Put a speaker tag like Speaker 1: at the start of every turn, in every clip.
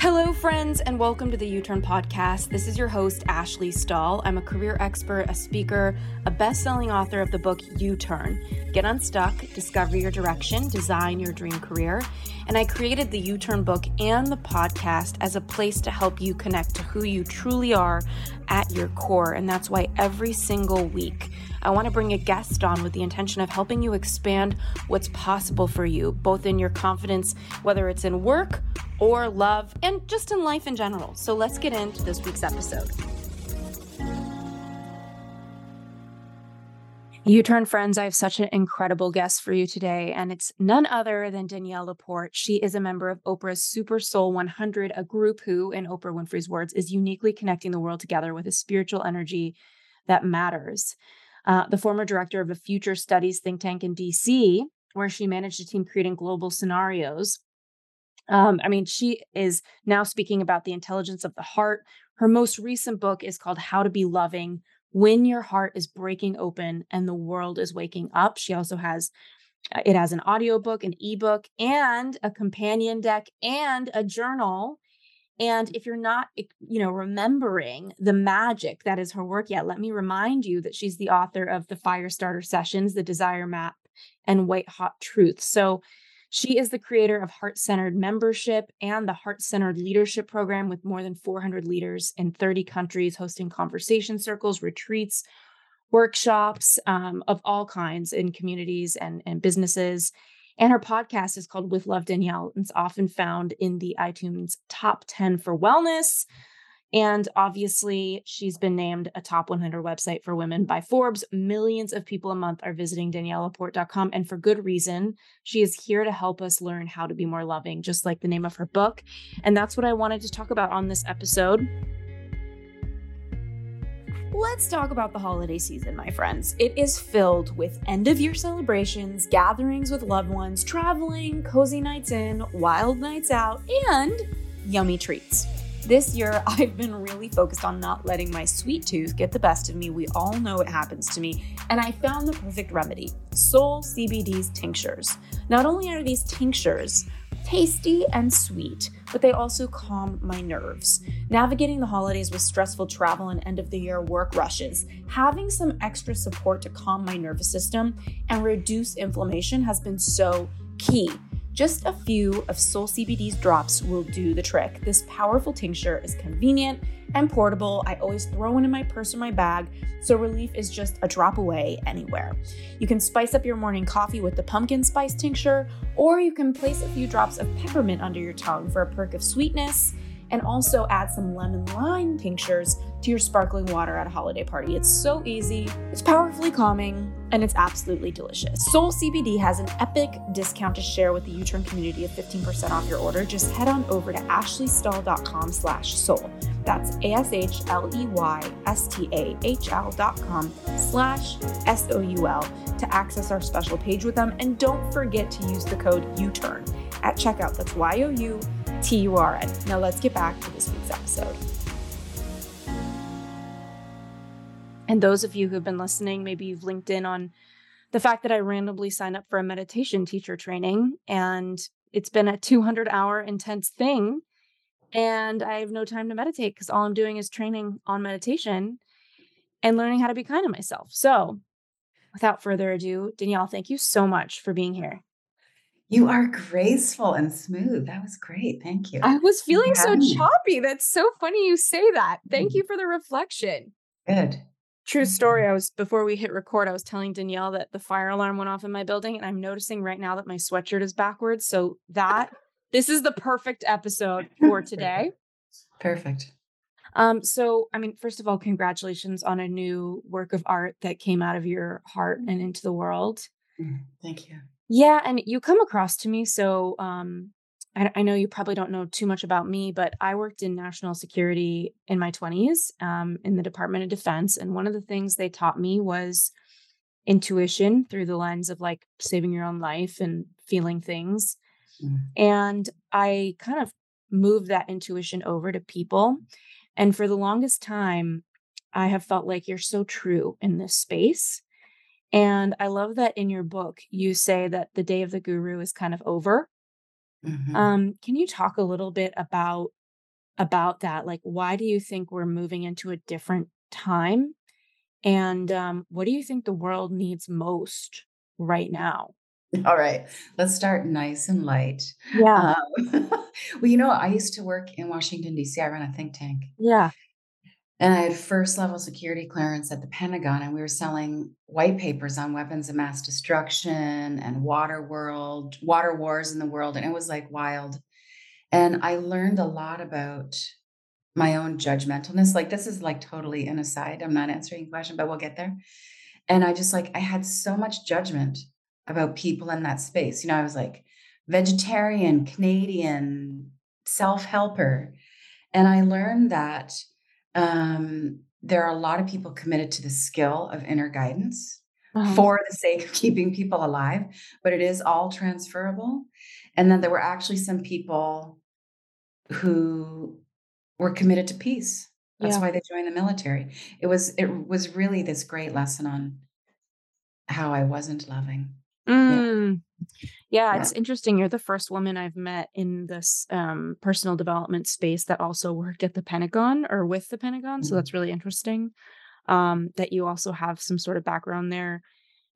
Speaker 1: Hello, friends, and welcome to the You Turn Podcast. This is your host, Ashley Stahl. I'm a career expert, a speaker, a best selling author of the book You Turn Get Unstuck, Discover Your Direction, Design Your Dream Career. And I created the You Turn book and the podcast as a place to help you connect to who you truly are at your core. And that's why every single week, I want to bring a guest on with the intention of helping you expand what's possible for you, both in your confidence, whether it's in work or love, and just in life in general. So let's get into this week's episode. You Turn friends, I have such an incredible guest for you today, and it's none other than Danielle LaPorte. She is a member of Oprah's Super Soul 100, a group who, in Oprah Winfrey's words, is uniquely connecting the world together with a spiritual energy that matters. Uh, the former director of a future studies think tank in DC, where she managed a team creating global scenarios. Um, I mean, she is now speaking about the intelligence of the heart. Her most recent book is called How to Be Loving When Your Heart is Breaking Open and the World is Waking Up. She also has uh, it has an audiobook, an ebook, and a companion deck and a journal and if you're not, you know, remembering the magic that is her work yet, let me remind you that she's the author of the Firestarter Sessions, the Desire Map, and White Hot Truth. So she is the creator of Heart Centered Membership and the Heart Centered Leadership Program with more than 400 leaders in 30 countries hosting conversation circles, retreats, workshops um, of all kinds in communities and, and businesses. And her podcast is called With Love Danielle. And it's often found in the iTunes top 10 for wellness. And obviously, she's been named a top 100 website for women by Forbes. Millions of people a month are visiting daniellelaporte.com, and for good reason. She is here to help us learn how to be more loving, just like the name of her book. And that's what I wanted to talk about on this episode. Let's talk about the holiday season, my friends. It is filled with end of year celebrations, gatherings with loved ones, traveling, cozy nights in, wild nights out, and yummy treats. This year, I've been really focused on not letting my sweet tooth get the best of me. We all know it happens to me. And I found the perfect remedy Soul CBD's tinctures. Not only are these tinctures tasty and sweet, but they also calm my nerves. Navigating the holidays with stressful travel and end of the year work rushes, having some extra support to calm my nervous system and reduce inflammation has been so key. Just a few of Soul CBD's drops will do the trick. This powerful tincture is convenient and portable. I always throw one in my purse or my bag, so relief is just a drop away anywhere. You can spice up your morning coffee with the pumpkin spice tincture, or you can place a few drops of peppermint under your tongue for a perk of sweetness and also add some lemon lime tinctures to your sparkling water at a holiday party. It's so easy, it's powerfully calming, and it's absolutely delicious. Soul CBD has an epic discount to share with the U-Turn community of 15% off your order. Just head on over to ashleystahl.com slash soul. That's A-S-H-L-E-Y-S-T-A-H-L dot com slash S-O-U-L to access our special page with them. And don't forget to use the code U-Turn at checkout. That's Y-O-U T U R N. Now let's get back to this week's episode. And those of you who've been listening, maybe you've linked in on the fact that I randomly signed up for a meditation teacher training and it's been a 200 hour intense thing. And I have no time to meditate because all I'm doing is training on meditation and learning how to be kind to myself. So, without further ado, Danielle, thank you so much for being here.
Speaker 2: You are graceful and smooth. That was great. Thank you.
Speaker 1: I was feeling so choppy. That's so funny you say that. Thank you mm-hmm. for the reflection.
Speaker 2: Good.
Speaker 1: True story. I was before we hit record, I was telling Danielle that the fire alarm went off in my building, and I'm noticing right now that my sweatshirt is backwards. So that this is the perfect episode for today.
Speaker 2: Perfect.
Speaker 1: Um, so I mean, first of all, congratulations on a new work of art that came out of your heart and into the world.
Speaker 2: Mm, thank you.
Speaker 1: Yeah, and you come across to me. So um, I, I know you probably don't know too much about me, but I worked in national security in my 20s um, in the Department of Defense. And one of the things they taught me was intuition through the lens of like saving your own life and feeling things. Mm. And I kind of moved that intuition over to people. And for the longest time, I have felt like you're so true in this space. And I love that in your book, you say that the day of the guru is kind of over. Mm-hmm. Um, can you talk a little bit about about that. Like, why do you think we're moving into a different time? And um, what do you think the world needs most right now?
Speaker 2: All right, let's start nice and light.
Speaker 1: Yeah.
Speaker 2: Um, well, you know, I used to work in Washington, D.C. I run a think tank.
Speaker 1: Yeah.
Speaker 2: And I had first level security clearance at the Pentagon, and we were selling white papers on weapons of mass destruction and water world, water wars in the world. And it was like wild. And I learned a lot about my own judgmentalness. Like this is like totally an aside. I'm not answering your question, but we'll get there. And I just like I had so much judgment about people in that space. You know, I was like vegetarian, Canadian, self-helper. And I learned that um, there are a lot of people committed to the skill of inner guidance
Speaker 1: Uh-huh.
Speaker 2: for the sake of keeping people alive, but it is all transferable. And then there were actually some people who were committed to peace. That's
Speaker 1: Yeah.
Speaker 2: why they joined the military. It was it was really this great lesson on how I wasn't loving. Yeah,
Speaker 1: Mm. Yeah,
Speaker 2: yeah.
Speaker 1: it's interesting. You're the first woman I've met in this um, personal development space that also worked at the Pentagon or with the Pentagon. So
Speaker 2: Mhm.
Speaker 1: that's really interesting um, that you also have some sort of background there.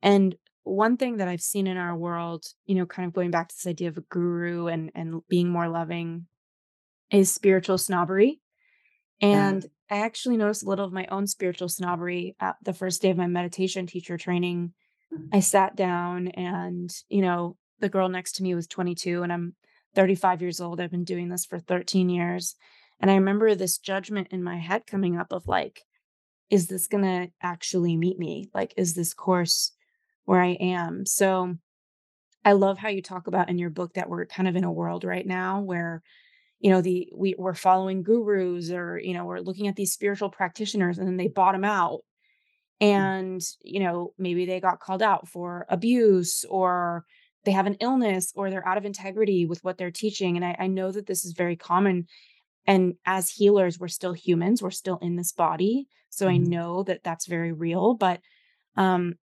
Speaker 1: And one thing that I've seen in our world, you know, kind of going back to this idea of a guru and and being more loving, is spiritual snobbery.
Speaker 2: Yeah.
Speaker 1: And I actually noticed a little of my own spiritual snobbery at the first day of my meditation teacher training
Speaker 2: Mm.
Speaker 1: I sat down and, you know, the girl next to me was 22 and I'm 35 years old. I've been doing this for 13 years. And I remember this judgment in my head coming up of like, is this going to actually meet me? Like, is this course where I am? So I love how you talk about in your book that we're kind of in a world right now where, you know, the we, we're following gurus or, you know, we're looking at these spiritual practitioners and then they bottom out. And you know maybe they got called out for abuse or they have an illness or they're out of integrity with what they're teaching and I, I know that this is very common and as healers we're still humans we're still in this body so i
Speaker 2: Mhm.
Speaker 1: know that that's very real but um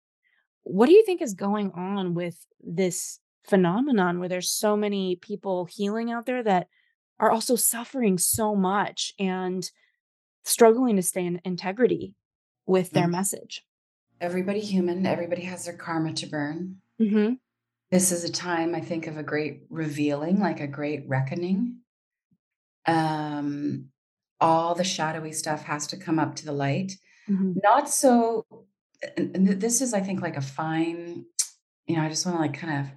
Speaker 1: what do you think is going on with this phenomenon where there's so many people healing out there that are also suffering so much and struggling to stay in integrity with their
Speaker 2: Mm.
Speaker 1: message
Speaker 2: Everybody human, everybody has their karma to burn.
Speaker 1: Mhm.
Speaker 2: This is a time I think of a great revealing, like a great reckoning. Um, all the shadowy stuff has to come up to the light.
Speaker 1: Mhm.
Speaker 2: Not so this is I think like a fine, you know, I just want to like kind of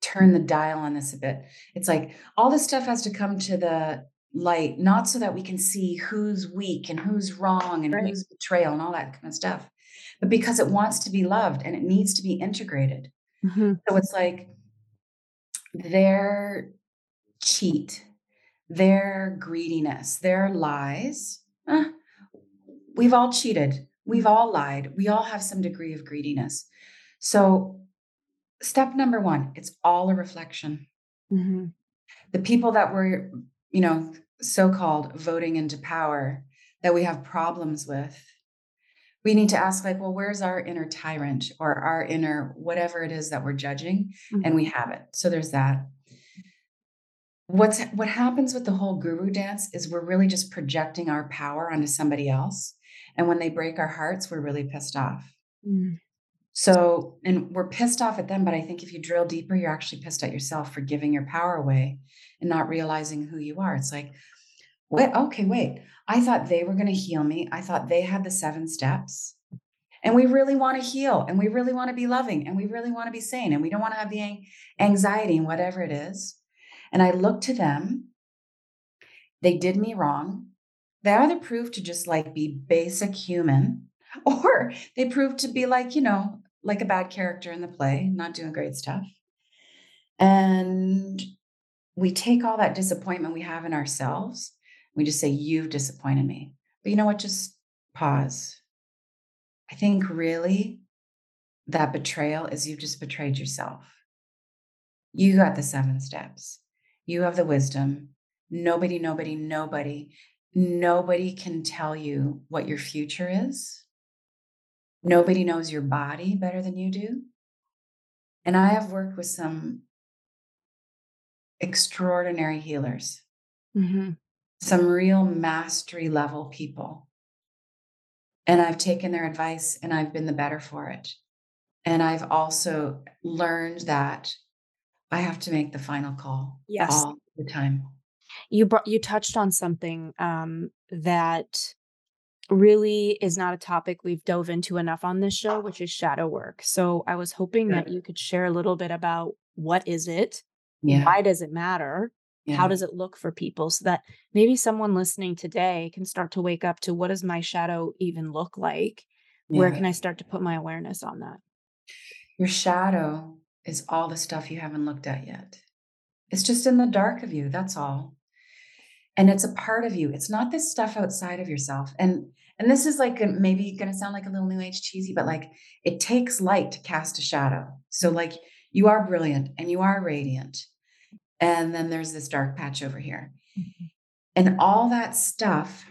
Speaker 2: turn the dial on this a bit. It's like all this stuff has to come to the light, not so that we can see who's weak and who's wrong and
Speaker 1: Right.
Speaker 2: who's betrayal and all that kind of stuff, but because it wants to be loved and it needs to be integrated.
Speaker 1: Mhm.
Speaker 2: So it's like their cheat, their greediness, their lies. eh, we've all cheated. We've all lied. We all have some degree of greediness. So, step number one, it's all a reflection.
Speaker 1: Mhm.
Speaker 2: The people that were, you know, so called voting into power that we have problems with, we need to ask, like, well, where's our inner tyrant or our inner whatever it is that we're judging? And
Speaker 1: Mhm.
Speaker 2: we have it. So, there's that. What's what happens with the whole guru dance is we're really just projecting our power onto somebody else. And when they break our hearts, we're really pissed off.
Speaker 1: Mm.
Speaker 2: So, and we're pissed off at them, but I think if you drill deeper, you're actually pissed at yourself for giving your power away and not realizing who you are. It's like, what? Okay, wait. I thought they were going to heal me. I thought they had the seven steps. And we really want to heal and we really want to be loving and we really want to be sane and we don't want to have the anxiety and whatever it is. And I look to them. They did me wrong. They either proved to just like be basic human or they proved to be like, you know, like a bad character in the play, not doing great stuff. And we take all that disappointment we have in ourselves. We just say, You've disappointed me. But you know what? Just pause. I think really that betrayal is you've just betrayed yourself. You got the seven steps. You have the wisdom. Nobody, nobody, nobody, nobody can tell you what your future is. Nobody knows your body better than you do. And I have worked with some extraordinary healers.
Speaker 1: Mhm.
Speaker 2: some real mastery level people. And I've taken their advice and I've been the better for it. And I've also learned that I have to make the final call
Speaker 1: Yes.
Speaker 2: all the time.
Speaker 1: You brought you touched on something, um, that really is not a topic we've dove into enough on this show, which is shadow work. So I was hoping that you could share a little bit about what is it?
Speaker 2: Yeah.
Speaker 1: Why does it matter? How does it look for people so that maybe someone listening today can start to wake up to what does my shadow even look like? Where can I start to put my awareness on that?
Speaker 2: Your shadow is all the stuff you haven't looked at yet. It's just in the dark of you. That's all. And it's a part of you. It's not this stuff outside of yourself. And and this is like maybe going to sound like a little new age cheesy, but like it takes light to cast a shadow. So like you are brilliant and you are radiant. And then there's this dark patch over here.
Speaker 1: Mhm.
Speaker 2: And all that stuff,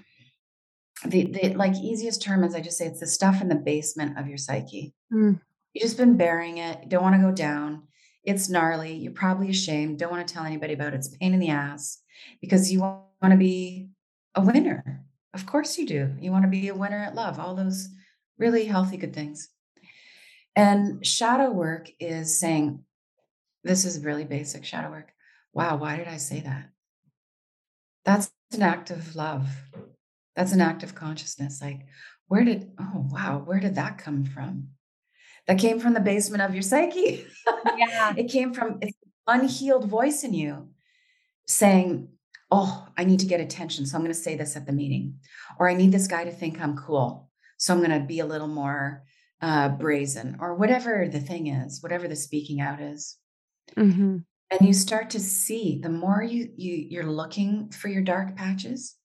Speaker 2: the, the like easiest term is I just say it's the stuff in the basement of your psyche.
Speaker 1: Mm,
Speaker 2: You just been burying it, don't want to go down. It's gnarly. You're probably ashamed, don't want to tell anybody about it. It's a pain in the ass because you want to be a winner. Of course you do. You want to be a winner at love, all those really healthy, good things. And shadow work is saying, this is really basic shadow work. Wow, why did I say that? That's an act of love. That's an act of consciousness. Like, where did, oh, wow, where did that come from? That came from the basement of your psyche.
Speaker 1: Yeah.
Speaker 2: it came from it's an unhealed voice in you saying, Oh, I need to get attention. So I'm going to say this at the meeting. Or I need this guy to think I'm cool. So I'm going to be a little more uh, brazen, or whatever the thing is, whatever the speaking out is.
Speaker 1: Mhm.
Speaker 2: And you start to see the more you, you you're looking for your dark patches,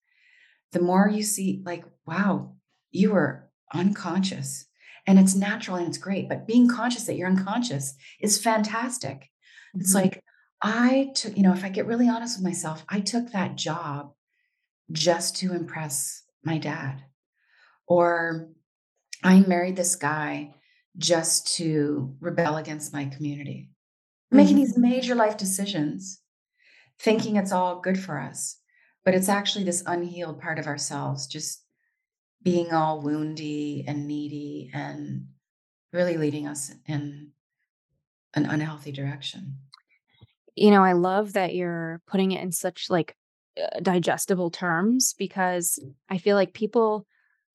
Speaker 2: the more you see, like, wow, you were unconscious. And it's natural and it's great. But being conscious that you're unconscious is fantastic. It's
Speaker 1: Mhm.
Speaker 2: like, I took, you know, if I get really honest with myself, I took that job just to impress my dad. Or I married this guy just to rebel against my community. Making
Speaker 1: Mhm.
Speaker 2: these major life decisions, thinking it's all good for us. But it's actually this unhealed part of ourselves, just being all woundy and needy and really leading us in an unhealthy direction.
Speaker 1: You know, I love that you're putting it in such like uh, digestible terms because I feel like people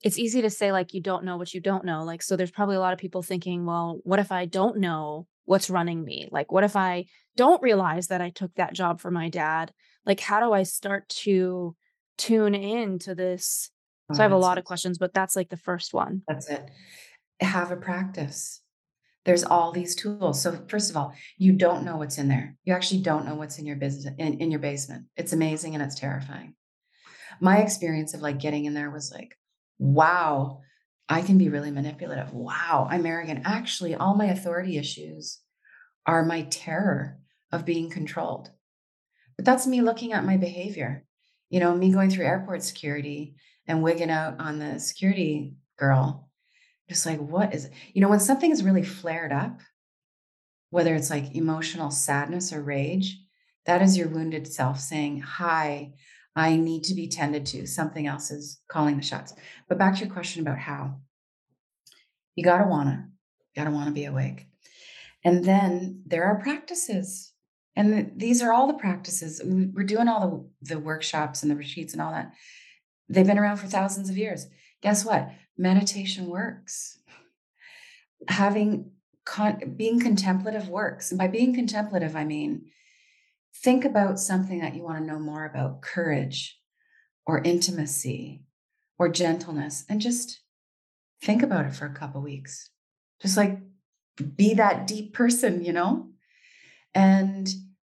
Speaker 1: it's easy to say like you don't know what you don't know. Like so there's probably a lot of people thinking, well, what if I don't know what's running me? Like what if I don't realize that I took that job for my dad? Like how do I start to tune in to this? So
Speaker 2: Oh,
Speaker 1: I have a lot of questions, but that's like the first one.
Speaker 2: That's it. Have a practice. There's all these tools. So first of all, you don't know what's in there. You actually don't know what's in your business in, in your basement. It's amazing and it's terrifying. My experience of like getting in there was like, wow, I can be really manipulative. Wow, I'm arrogant. Actually, all my authority issues are my terror of being controlled. But that's me looking at my behavior. You know, me going through airport security and wigging out on the security girl. Just like, what is it? You know, when something is really flared up, whether it's like emotional sadness or rage, that is your wounded self saying, Hi, I need to be tended to. Something else is calling the shots. But back to your question about how you gotta wanna, gotta wanna be awake. And then there are practices. And th- these are all the practices. We- We're doing all the, the workshops and the retreats and all that. They've been around for thousands of years. Guess what? Meditation works. Having con- being contemplative works. And by being contemplative, I mean think about something that you want to know more about courage or intimacy or gentleness and just think about it for a couple weeks. Just like be that deep person, you know? And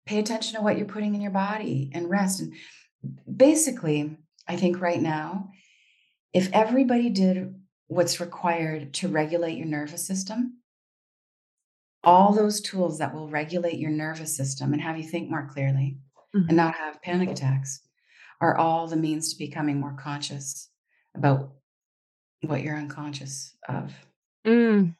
Speaker 2: pay attention to what you're putting in your body and rest. And basically, I think right now, if everybody did what's required to regulate your nervous system, all those tools that will regulate your nervous system and have you think more clearly and
Speaker 1: Mhm.
Speaker 2: not have panic attacks are all the means to becoming more conscious about what you're unconscious of.
Speaker 1: Mm.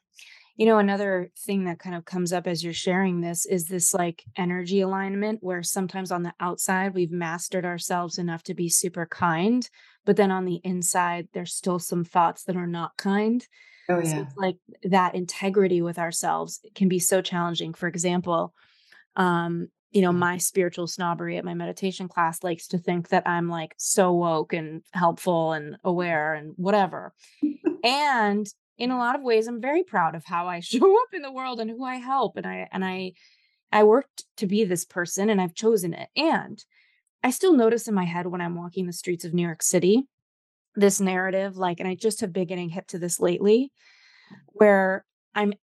Speaker 1: You know, another thing that kind of comes up as you're sharing this is this like energy alignment where sometimes on the outside we've mastered ourselves enough to be super kind, but then on the inside there's still some thoughts that are not kind.
Speaker 2: Oh,
Speaker 1: So
Speaker 2: yeah.
Speaker 1: it's like that integrity with ourselves can be so challenging. For example, um, you know,
Speaker 2: Mm.
Speaker 1: my spiritual snobbery at my meditation class likes to think that I'm like so woke and helpful and aware and whatever. And in a lot of ways, I'm very proud of how I show up in the world and who I help. And I and I I worked to be this person and I've chosen it. And I still notice in my head when I'm walking the streets of New York City, this narrative, like, and I just have been getting hit to this lately, where I'm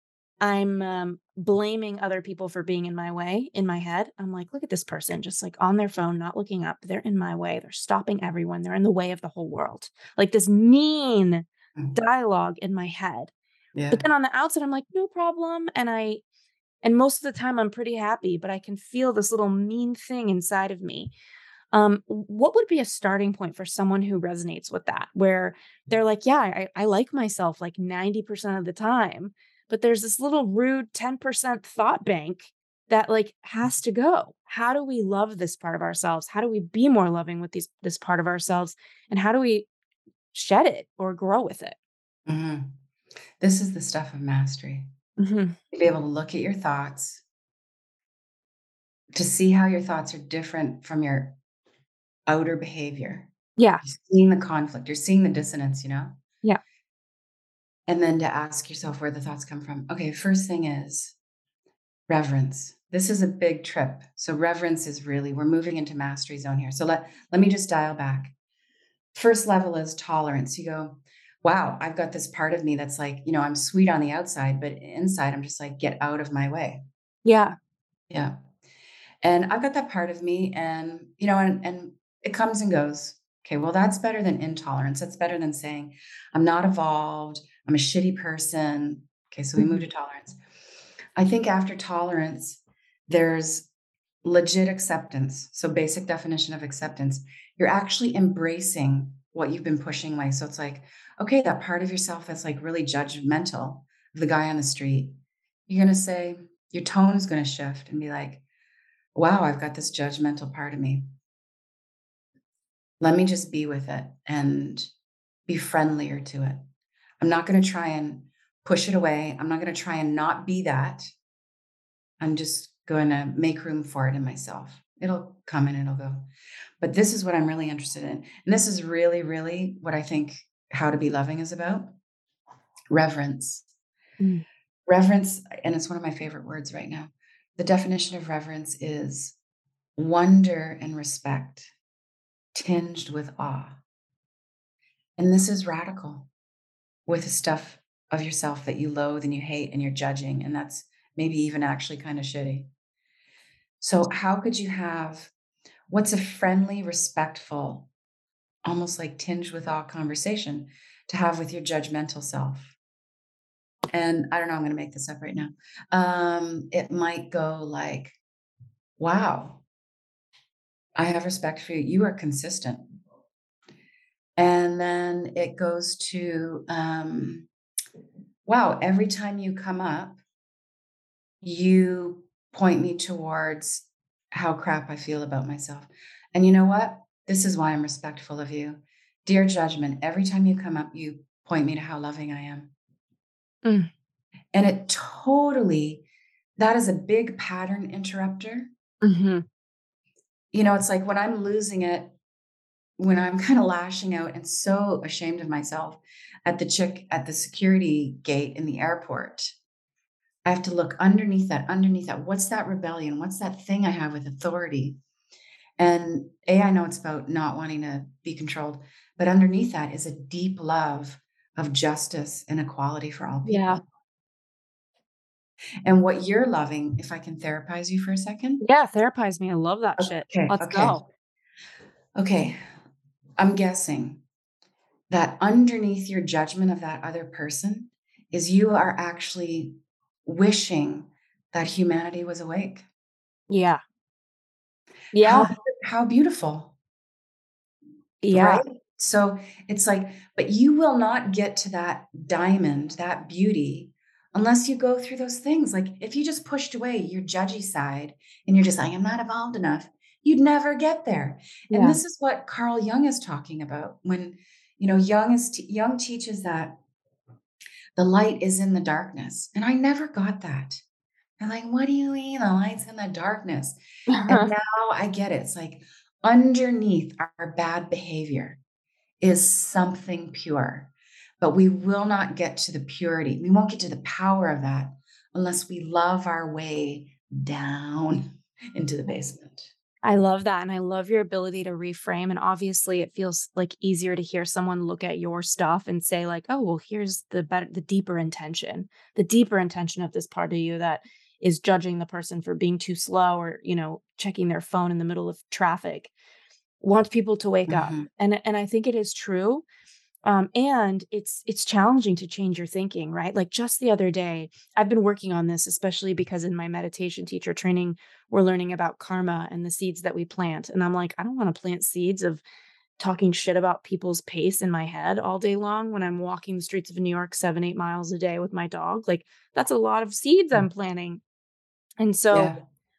Speaker 1: I'm um, blaming other people for being in my way in my head. I'm like, look at this person just like on their phone, not looking up. They're in my way. They're stopping everyone. They're in the way of the whole world. Like this mean. Dialogue in my head. But then on the outside, I'm like, no problem. And I, and most of the time I'm pretty happy, but I can feel this little mean thing inside of me. Um, what would be a starting point for someone who resonates with that, where they're like, yeah, I, I like myself like 90% of the time, but there's this little rude 10% thought bank that like has to go. How do we love this part of ourselves? How do we be more loving with these this part of ourselves? And how do we shed it or grow with it?
Speaker 2: Mhm. This is the stuff of mastery.
Speaker 1: Mhm.
Speaker 2: To be able to look at your thoughts, to see how your thoughts are different from your outer behavior.
Speaker 1: Yeah.
Speaker 2: You're seeing the conflict, you're seeing the dissonance, you know?
Speaker 1: Yeah.
Speaker 2: And then to ask yourself where the thoughts come from. Okay, first thing is reverence. This is a big trip. So reverence is really we're moving into mastery zone here. So let let me just dial back. First level is tolerance. You go, wow, I've got this part of me that's like, you know, I'm sweet on the outside, but inside I'm just like, get out of my way.
Speaker 1: Yeah.
Speaker 2: Yeah. And I've got that part of me and, you know, and and it comes and goes. Okay, well, that's better than intolerance. That's better than saying, I'm not evolved. I'm a shitty person. Okay, so we move
Speaker 1: Mhm.
Speaker 2: to tolerance. I think after tolerance, there's legit acceptance. So, basic definition of acceptance, you're actually embracing what you've been pushing away. So, it's like, okay, that part of yourself that's like really judgmental, the guy on the street, you're going to say, your tone is going to shift and be like, wow, I've got this judgmental part of me. Let me just be with it and be friendlier to it. I'm not going to try and push it away. I'm not going to try and not be that. I'm just going to make room for it in myself. It'll come and it'll go. But this is what I'm really interested in. And this is really, really what I think how to be loving is about reverence.
Speaker 1: Mm.
Speaker 2: Reverence, and it's one of my favorite words right now. The definition of reverence is wonder and respect tinged with awe. And this is radical with the stuff of yourself that you loathe and you hate and you're judging. And that's maybe even actually kind of shitty. So, how could you have what's a friendly, respectful, almost like tinged with awe conversation to have with your judgmental self? And I don't know, I'm going to make this up right now. Um, it might go like, wow, I have respect for you. You are consistent. And then it goes to, um, wow, every time you come up, you point me towards how crap I feel about myself. And you know what? This is why I'm respectful of you. Dear judgment, every time you come up, you point me to how loving I am.
Speaker 1: Mm.
Speaker 2: And it totally, that is a big pattern interrupter.
Speaker 1: Mhm.
Speaker 2: You know, it's like when I'm losing it, when I'm kind of lashing out and so ashamed of myself at the chick at the security gate in the airport. I have to look underneath that, underneath that. What's that rebellion? What's that thing I have with authority? And A, I know it's about not wanting to be controlled, but underneath that is a deep love of justice and equality for all people. Yeah. And what you're loving, if I can therapize you for a second.
Speaker 1: Yeah, therapize me. I love that shit.
Speaker 2: Okay,
Speaker 1: Let's
Speaker 2: okay.
Speaker 1: go.
Speaker 2: Okay. I'm guessing that underneath your judgment of that other person is you are actually wishing that humanity was awake.
Speaker 1: Yeah. Yeah.
Speaker 2: how beautiful,
Speaker 1: Yeah.
Speaker 2: right? So it's like, but you will not get to that diamond, that beauty, unless you go through those things. Like if you just pushed away your judgy side and you're just like, I'm not evolved enough, you'd never get there. And
Speaker 1: Yeah.
Speaker 2: this is what Carl Jung is talking about when, you know, Jung is Jung teaches that the light is in the darkness. And I never got that. I'm like, what do you mean the light's in the darkness? And now I get it. It's like underneath our bad behavior is something pure, but we will not get to the purity. We won't get to the power of that unless we love our way down into the basement.
Speaker 1: I love that. And I love your ability to reframe. And obviously it feels like easier to hear someone look at your stuff and say, like, oh, well, here's the better the deeper intention, the deeper intention of this part of you that is judging the person for being too slow or, you know, checking their phone in the middle of traffic, wants people to wake up.
Speaker 2: Mhm.
Speaker 1: And and I think it is true. Um, and it's it's challenging to change your thinking, right? Like just the other day, I've been working on this, especially because in my meditation teacher training, we're learning about karma and the seeds that we plant. And I'm like, I don't want to plant seeds of talking shit about people's pace in my head all day long when I'm walking the streets of New York seven, eight miles a day with my dog. Like that's a lot of seeds I'm planting. And so
Speaker 2: Yeah.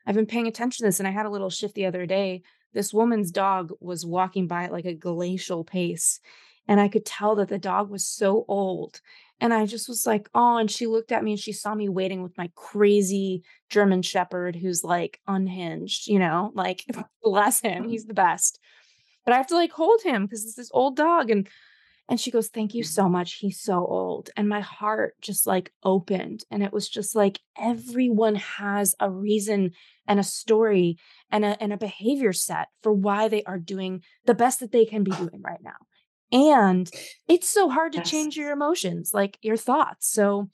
Speaker 1: I've been paying attention to this and I had a little shift the other day. This woman's dog was walking by at like a glacial pace. And I could tell that the dog was so old. And I just was like, oh, and she looked at me and she saw me waiting with my crazy German shepherd who's like unhinged, you know, like bless him. Mm. He's the best. But I have to like hold him because it's this old dog. And and she goes, Thank you so much. He's so old. And my heart just like opened. And it was just like everyone has a reason and a story and a, and a behavior set for why they are doing the best that they can be doing right now. And it's so hard to
Speaker 2: Yes.
Speaker 1: change your emotions, like your thoughts. So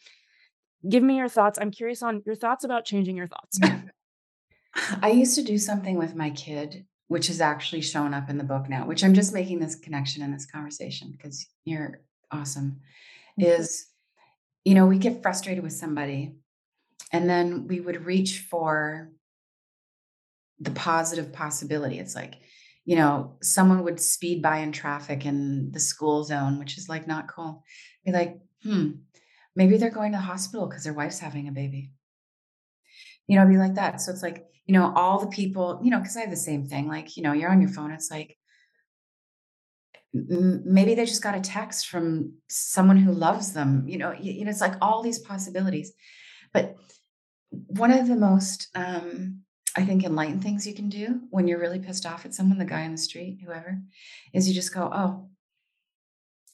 Speaker 1: give me your thoughts. I'm curious on your thoughts about changing your thoughts.
Speaker 2: I used to do something with my kid, which has actually shown up in the book now, which I'm just making this connection in this conversation because you're awesome. Mm-hmm. Is, you know, we get frustrated with somebody and then we would reach for the positive possibility. It's like, you know, someone would speed by in traffic in the school zone, which is like not cool. Be like, hmm, maybe they're going to the hospital because their wife's having a baby. You know, be like that. So it's like, you know, all the people, you know, because I have the same thing. Like, you know, you're on your phone. It's like, maybe they just got a text from someone who loves them. You know, you know, it's like all these possibilities. But one of the most, um, I think, enlightened things you can do when you're really pissed off at someone, the guy in the street, whoever, is you just go, "Oh,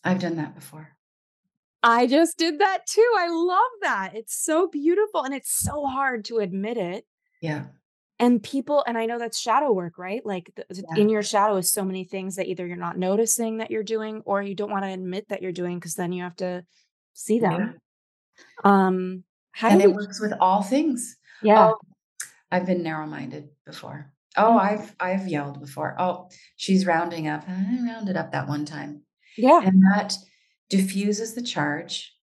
Speaker 2: I've done that before."
Speaker 1: I just did that too. I love that. It's so beautiful and it's so hard to admit it.
Speaker 2: Yeah,
Speaker 1: And people, and I know that's shadow work, right? Like th- th-
Speaker 2: yeah,
Speaker 1: in your shadow is so many things that either you're not noticing that you're doing or you don't want to admit that you're doing because then you have to see
Speaker 2: yeah.
Speaker 1: them. Um, how
Speaker 2: And it
Speaker 1: we,
Speaker 2: works with all things.
Speaker 1: yeah.
Speaker 2: Oh, I've been narrow-minded before. Oh, I've I've yelled before. Oh, she's rounding up. I rounded up that one time.
Speaker 1: Yeah.
Speaker 2: And that diffuses the charge.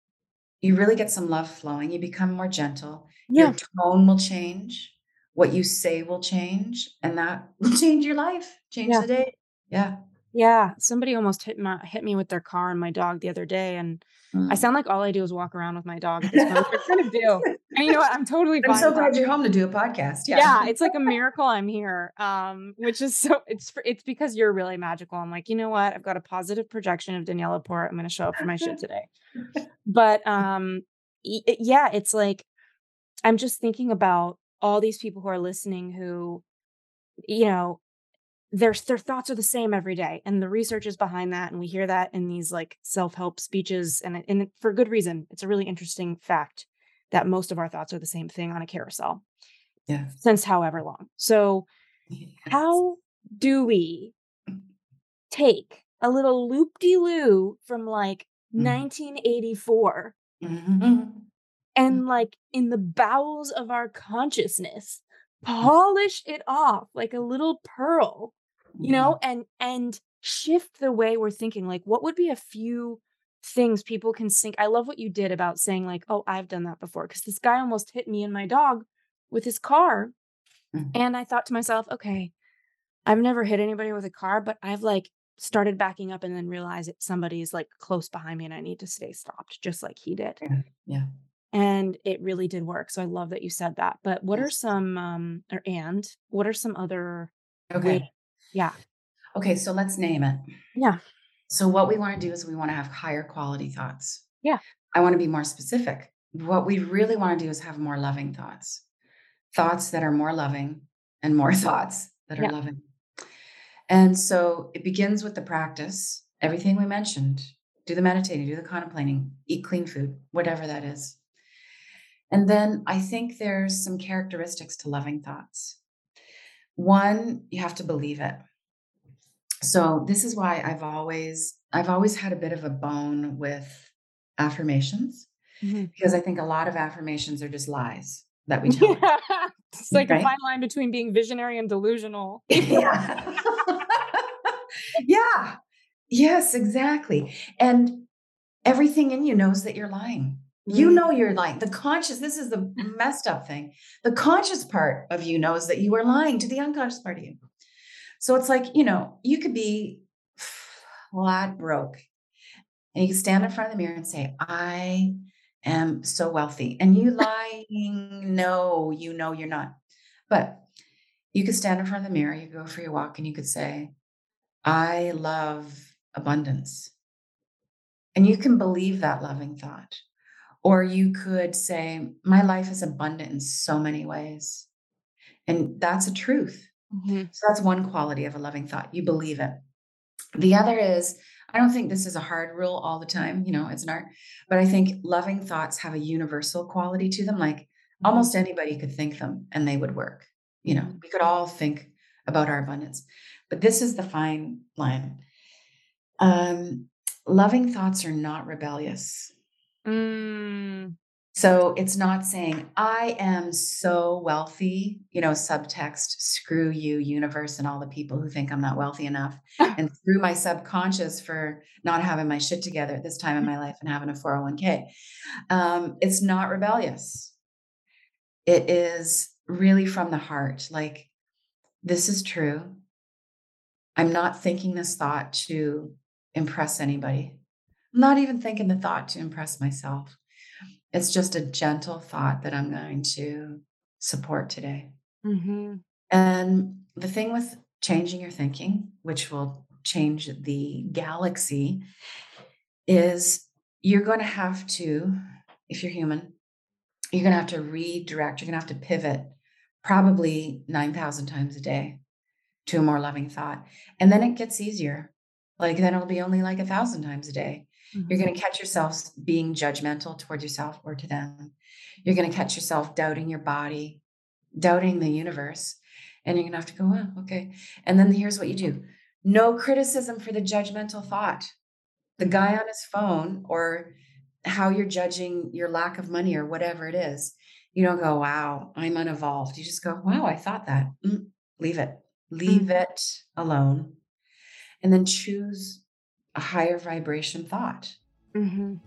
Speaker 2: You really get some love flowing. You become more gentle.
Speaker 1: Yeah.
Speaker 2: Your tone will change. What you say will change, and that will change your life, change
Speaker 1: Yeah.
Speaker 2: the day. Yeah.
Speaker 1: Yeah. Somebody almost hit my hit me with their car and my dog the other day. And I
Speaker 2: Mm.
Speaker 1: sound like all I do is walk around with my dog at this point. I kind of do. And you know what? I'm totally
Speaker 2: I'm so glad you're home to do a podcast. Yeah.
Speaker 1: Yeah, it's like a miracle I'm here. Um, which is so it's it's because you're really magical. I'm like, you know what? I've got a positive projection of Danielle LaPorte. I'm going to show up for my shit today. But um, it- yeah, it's like I'm just thinking about all these people who are listening who, you know, their their thoughts are the same every day, and the research is behind that, and we hear that in these like self help speeches, and and for good reason. It's a really interesting fact that most of our thoughts are the same thing on a carousel
Speaker 2: Yeah.
Speaker 1: since however long. So
Speaker 2: Yes.
Speaker 1: how do we take a little loop de loo from like
Speaker 2: Mhm.
Speaker 1: 1984
Speaker 2: Mhm.
Speaker 1: and like in the bowels of our consciousness polish it off like a little pearl you know and and shift the way we're thinking like what would be a few things people can think i love what you did about saying like oh i've done that before because this guy almost hit me and my dog with his car
Speaker 2: Mhm.
Speaker 1: and i thought to myself okay i've never hit anybody with a car but i've like started backing up and then realized that somebody's like close behind me and i need to stay stopped just like he did
Speaker 2: Yeah. Yeah.
Speaker 1: And it really did work. So I love that you said that. But what are some um or and what are some other
Speaker 2: Okay.
Speaker 1: Yeah.
Speaker 2: Okay, so let's name it.
Speaker 1: Yeah.
Speaker 2: So what we wanna do is we wanna have higher quality thoughts.
Speaker 1: Yeah.
Speaker 2: I wanna be more specific. What we really wanna do is have more loving thoughts. Thoughts that are more loving and more thoughts that are
Speaker 1: Yeah.
Speaker 2: loving. And so it begins with the practice, everything we mentioned. Do the meditating, do the contemplating, eat clean food, whatever that is. And then I think there's some characteristics to loving thoughts. One, you have to believe it. So this is why I've always I've always had a bit of a bone with affirmations
Speaker 1: Mhm.
Speaker 2: because I think a lot of affirmations are just lies that we tell
Speaker 1: Yeah. It's like a fine line between being visionary and delusional.
Speaker 2: Yeah. Yeah. Yes, exactly. And everything in you knows that you're lying. You
Speaker 1: Mm.
Speaker 2: know you're lying. The conscious, this is the messed up thing. The conscious part of you knows that you are lying to the unconscious part of you. So it's like, you know, you could be flat broke and you can stand in front of the mirror and say, I am so wealthy. And you lying, no, you know you're not. But you could stand in front of the mirror, you go for your walk, and you could say, I love abundance. And you can believe that loving thought. Or you could say, My life is abundant in so many ways. And that's a truth.
Speaker 1: Mhm.
Speaker 2: So that's one quality of a loving thought. You believe it. The other is, I don't think this is a hard rule all the time, you know, it's an art, but I think loving thoughts have a universal quality to them. Like
Speaker 1: Mhm.
Speaker 2: almost anybody could think them and they would work. You know, we could all think about our abundance. But this is the fine line. Um, loving thoughts are not rebellious.
Speaker 1: Mm.
Speaker 2: So it's not saying, I am so wealthy, you know, subtext, screw you, universe, and all the people who think I'm not wealthy enough, and screw my subconscious for not having my shit together at this time in my life and having a 401k. Um, it's not rebellious. It is really from the heart. Like, this is true. I'm not thinking this thought to impress anybody. I'm not even thinking the thought to impress myself. It's just a gentle thought that I'm going to support today.
Speaker 1: Mhm.
Speaker 2: And the thing with changing your thinking, which will change the galaxy, is you're going to have to, if you're human, you're going to have to redirect, you're going to have to pivot probably 9,000 times a day to a more loving thought. And then it gets easier. Like then it'll be only like a thousand times a day. You're
Speaker 1: Mhm.
Speaker 2: going to catch yourself being judgmental towards yourself or to them. You're going to catch yourself doubting your body, doubting the universe. And you're going to have to go, oh, okay. And then here's what you do no criticism for the judgmental thought. The guy on his phone or how you're judging your lack of money or whatever it is. You don't go, wow, I'm unevolved. You just go, wow, I thought that. Mm, leave it. Leave
Speaker 1: Mhm.
Speaker 2: it alone. And then choose a higher vibration thought.
Speaker 1: Mhm.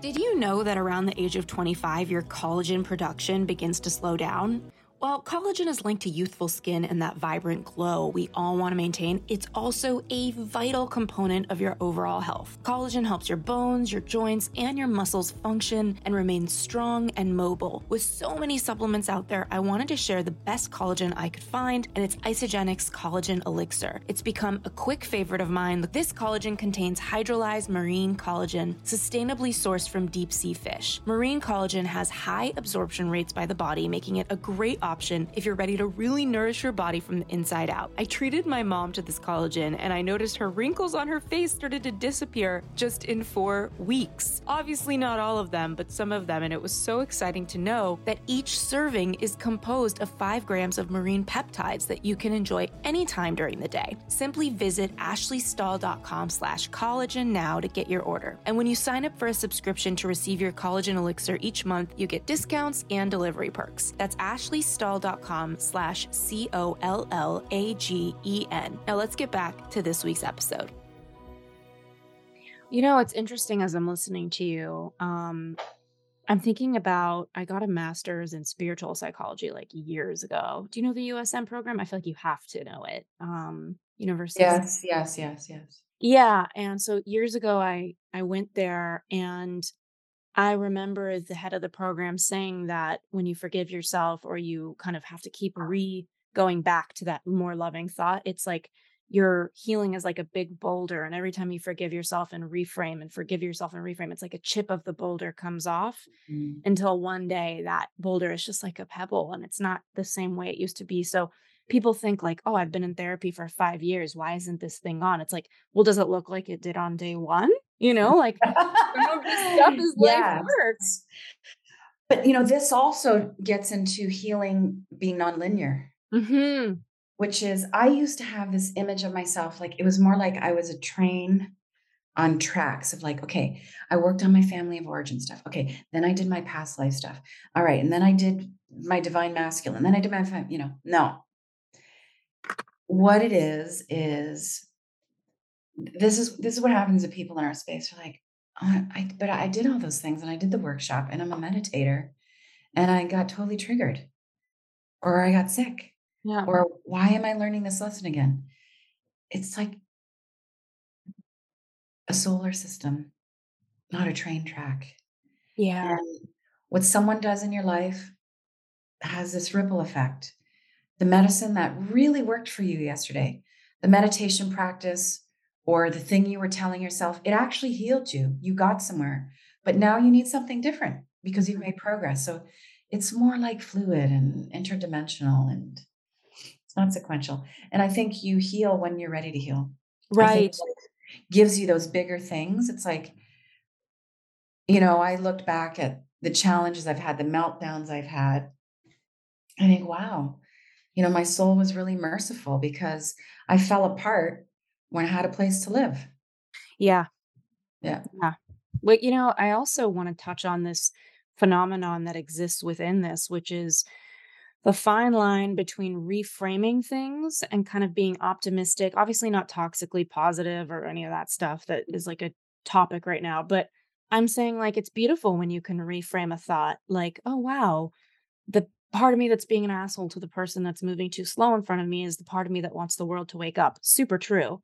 Speaker 1: Did you know that around the age of 25, your collagen production begins to slow down? While collagen is linked to youthful skin and that vibrant glow we all want to maintain, it's also a vital component of your overall health. Collagen helps your bones, your joints, and your muscles function and remain strong and mobile. With so many supplements out there, I wanted to share the best collagen I could find, and it's Isagenix Collagen Elixir. It's become a quick favorite of mine. This collagen contains hydrolyzed marine collagen, sustainably sourced from deep sea fish. Marine collagen has high absorption rates by the body, making it a great option if you're ready to really nourish your body from the inside out. I treated my mom to this collagen and I noticed her wrinkles on her face started to disappear just in four weeks. Obviously, not all of them, but some of them, and it was so exciting to know that each serving is composed of five grams of marine peptides that you can enjoy anytime during the day. Simply visit ashleystahl.com slash collagen now to get your order. And when you sign up for a subscription to receive your collagen elixir each month, you get discounts and delivery perks. That's ashleystahl.com slash C-O-L-L-A-G-E-N. Now let's get back to this week's episode. You know, it's interesting as I'm listening to you. Um, I'm thinking about I got a master's in spiritual psychology like years ago. Do you know the USM program? I feel like you have to know it. Um, University of
Speaker 2: Yes, yes, yes, yes.
Speaker 1: yeah, and so years ago I I went there and I remember the head of the program saying that when you forgive yourself or you kind of have to keep re going back to that more loving thought, it's like your healing is like a big boulder. And every time you forgive yourself and reframe and forgive yourself and reframe, it's like a chip of the boulder comes off
Speaker 2: Mm.
Speaker 1: until one day that boulder is just like a pebble and it's not the same way it used to be. So people think like, "Oh, I've been in therapy for 5 years. Why isn't this thing on?" It's like, "Well, does it look like it did on day 1?" You know, like some of this stuff is life
Speaker 2: Yes.
Speaker 1: work.
Speaker 2: But, you know, this also gets into healing being nonlinear,
Speaker 1: Mhm.
Speaker 2: which is I used to have this image of myself, like, it was more like I was a train on tracks of like, okay, I worked on my family of origin stuff. Okay, then I did my past life stuff. All right, and then I did my divine masculine. Then I did my, you know, no. What it is is this is this is what happens to people in our space. They're like, oh, I but I did all those things and I did the workshop and I'm a meditator and I got totally triggered or I got sick
Speaker 1: Yeah.
Speaker 2: or why am I learning this lesson again? It's like a solar system, not a train track.
Speaker 1: Yeah.
Speaker 2: And what someone does in your life has this ripple effect. The medicine that really worked for you yesterday, the meditation practice, or the thing you were telling yourself, it actually healed you. You got somewhere, but now you need something different because you've made progress. So it's more like fluid and interdimensional and it's not sequential. And I think you heal when you're ready to heal.
Speaker 1: Right.
Speaker 2: gives you those bigger things. It's like, you know, I looked back at the challenges I've had, the meltdowns I've had. I think, wow, you know, my soul was really merciful because I fell apart when I had a place to live.
Speaker 1: Yeah.
Speaker 2: Yeah.
Speaker 1: Yeah. Well, you know, I also want to touch on this phenomenon that exists within this, which is the fine line between reframing things and kind of being optimistic, obviously not toxically positive or any of that stuff that is like a topic right now, but I'm saying like it's beautiful when you can reframe a thought like, oh wow, the part of me that's being an asshole to the person that's moving too slow in front of me is the part of me that wants the world to wake up. Super true.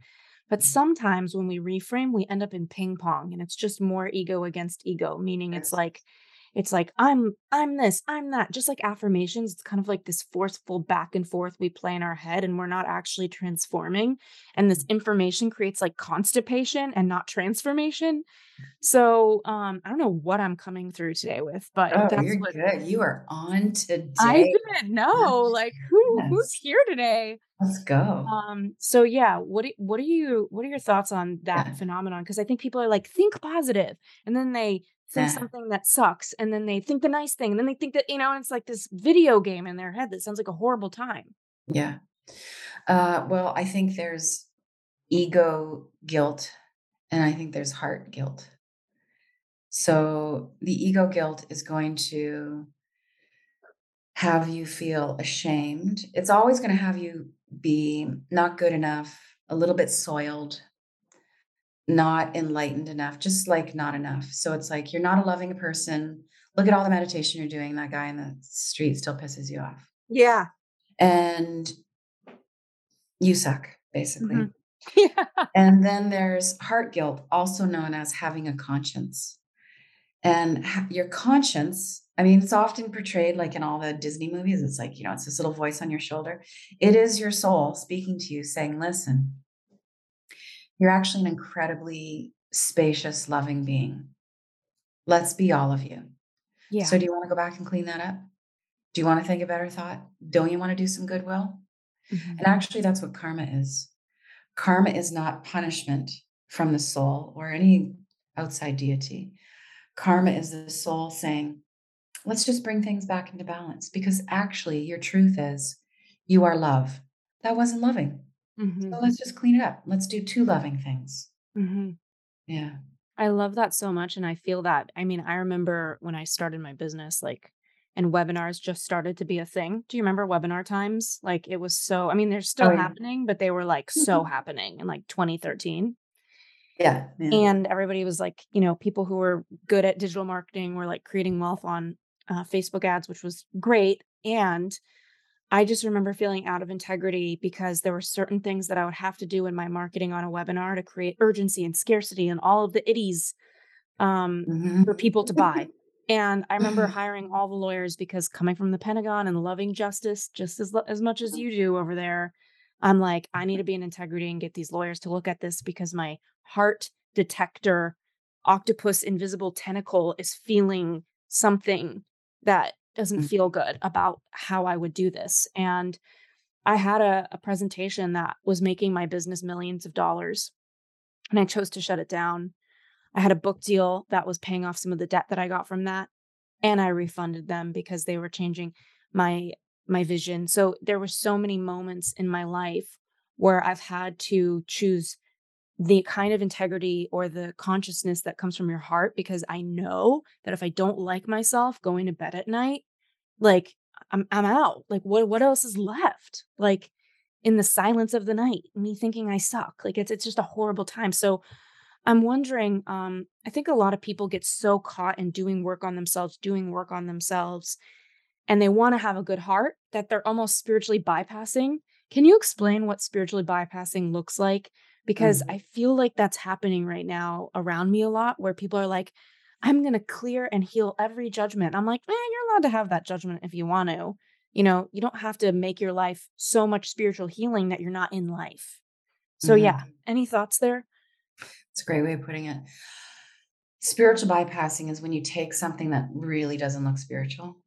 Speaker 1: But mm-hmm. sometimes when we reframe, we end up in ping pong and it's just more ego against ego, meaning it's like it's like I'm I'm this, I'm that. Just like affirmations, it's kind of like this forceful back and forth we play in our head and we're not actually transforming. And this information creates like constipation and not transformation. So um I don't know what I'm coming through today with, but
Speaker 2: Oh,
Speaker 1: that's
Speaker 2: you're
Speaker 1: what
Speaker 2: good. You are on today I
Speaker 1: didn't know. Like who who's here today?
Speaker 2: Let's go.
Speaker 1: Um, so yeah, what do, what are you what are your thoughts on that
Speaker 2: Yeah.
Speaker 1: phenomenon? Because I think people are like, think positive, and then they think
Speaker 2: Yeah.
Speaker 1: something that sucks, and then they think the nice thing, and then they think that, you know, and it's like this video game in their head that sounds like a horrible time.
Speaker 2: Yeah. Uh, well, I think there's ego guilt and I think there's heart guilt. So the ego guilt is going to have you feel ashamed. It's always going to have you be not good enough, a little bit soiled, not enlightened enough, just like not enough. So it's like you're not a loving person. Look at all the meditation you're doing. That guy in the street still pisses you off.
Speaker 1: Yeah.
Speaker 2: And you suck, basically.
Speaker 1: Mhm. Yeah.
Speaker 2: And then there's heart guilt, also known as having a conscience. And ha- your conscience, I mean, it's often portrayed like in all the Disney movies. It's like, you know, it's this little voice on your shoulder. It is your soul speaking to you, saying, listen, you're actually an incredibly spacious, loving being. Let's be all of you.
Speaker 1: Yeah.
Speaker 2: So, do you want to go back and clean that up? Do you want to think a better thought? Don't you want to do some goodwill?
Speaker 1: Mhm.
Speaker 2: And actually, that's what karma is. Karma is not punishment from the soul or any outside deity. Karma is the soul saying, let's just bring things back into balance because actually, your truth is you are love. That wasn't loving. So
Speaker 1: Mhm.
Speaker 2: let's just clean it up. Let's do two loving things.
Speaker 1: Mhm.
Speaker 2: Yeah.
Speaker 1: I love that so much, and I feel that. I mean, I remember when I started my business, like, and webinars just started to be a thing. Do you remember webinar times? Like, it was so. I mean, they're still
Speaker 2: Oh, yeah.
Speaker 1: happening, but they were like so happening in like 2013.
Speaker 2: Yeah. yeah.
Speaker 1: And everybody was like, you know, people who were good at digital marketing were like creating wealth on uh, Facebook ads, which was great. And I just remember feeling out of integrity because there were certain things that I would have to do in my marketing on a webinar to create urgency and scarcity and all of the itties um,
Speaker 2: Mhm.
Speaker 1: for people to buy. And I remember hiring all the lawyers because coming from the Pentagon and loving justice just as as much as you do over there, I'm like, I need to be in integrity and get these lawyers to look at this because my heart detector octopus invisible tentacle is feeling something that doesn't
Speaker 2: Mm.
Speaker 1: feel good about how I would do this. And I had a, a presentation that was making my business millions of dollars and I chose to shut it down. I had a book deal that was paying off some of the debt that I got from that and I refunded them because they were changing my my vision. So there were so many moments in my life where I've had to choose the kind of integrity or the consciousness that comes from your heart because I know that if I don't like myself going to bed at night, like I'm I'm out. Like what what else is left? Like in the silence of the night, me thinking I suck. Like it's it's just a horrible time. So I'm wondering, um, I think a lot of people get so caught in doing work on themselves, doing work on themselves, and they want to have a good heart that they're almost spiritually bypassing. Can you explain what spiritually bypassing looks like? Because
Speaker 2: Mhm.
Speaker 1: I feel like that's happening right now around me a lot where people are like, I'm going to clear and heal every judgment. I'm like, man, you're allowed to have that judgment if you want to. You know, you don't have to make your life so much spiritual healing that you're not in life. So, yeah,
Speaker 2: Mhm.
Speaker 1: any thoughts there?
Speaker 2: It's a great way of putting it. Spiritual bypassing is when you take something that really doesn't look spiritual,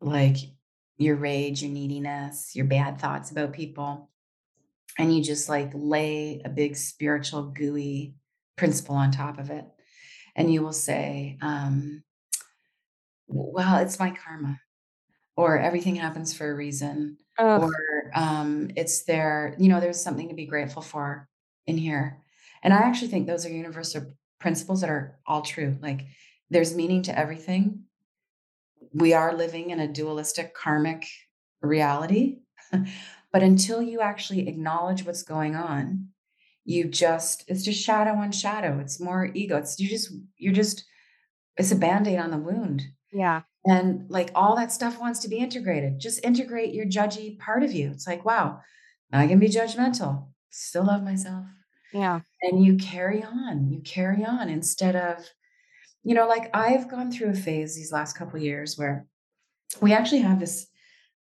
Speaker 2: like your rage, your neediness, your bad thoughts about people, and you just like lay a big spiritual gooey principle on top of it. And you will say, um, well, it's my karma, or everything happens for a reason,
Speaker 1: Ugh,
Speaker 2: or um, it's there, you know, there's something to be grateful for in here. And I actually think those are universal principles that are all true. Like there's meaning to everything. We are living in a dualistic karmic reality. but until you actually acknowledge what's going on, you just it's just shadow on shadow. It's more ego. It's you just you're just it's a band-aid on the wound.
Speaker 1: yeah.
Speaker 2: And like all that stuff wants to be integrated. Just integrate your judgy part of you. It's like, wow, I can be judgmental, still love myself.
Speaker 1: Yeah.
Speaker 2: And you carry on, you carry on instead of, you know, like I've gone through a phase these last couple of years where we actually have this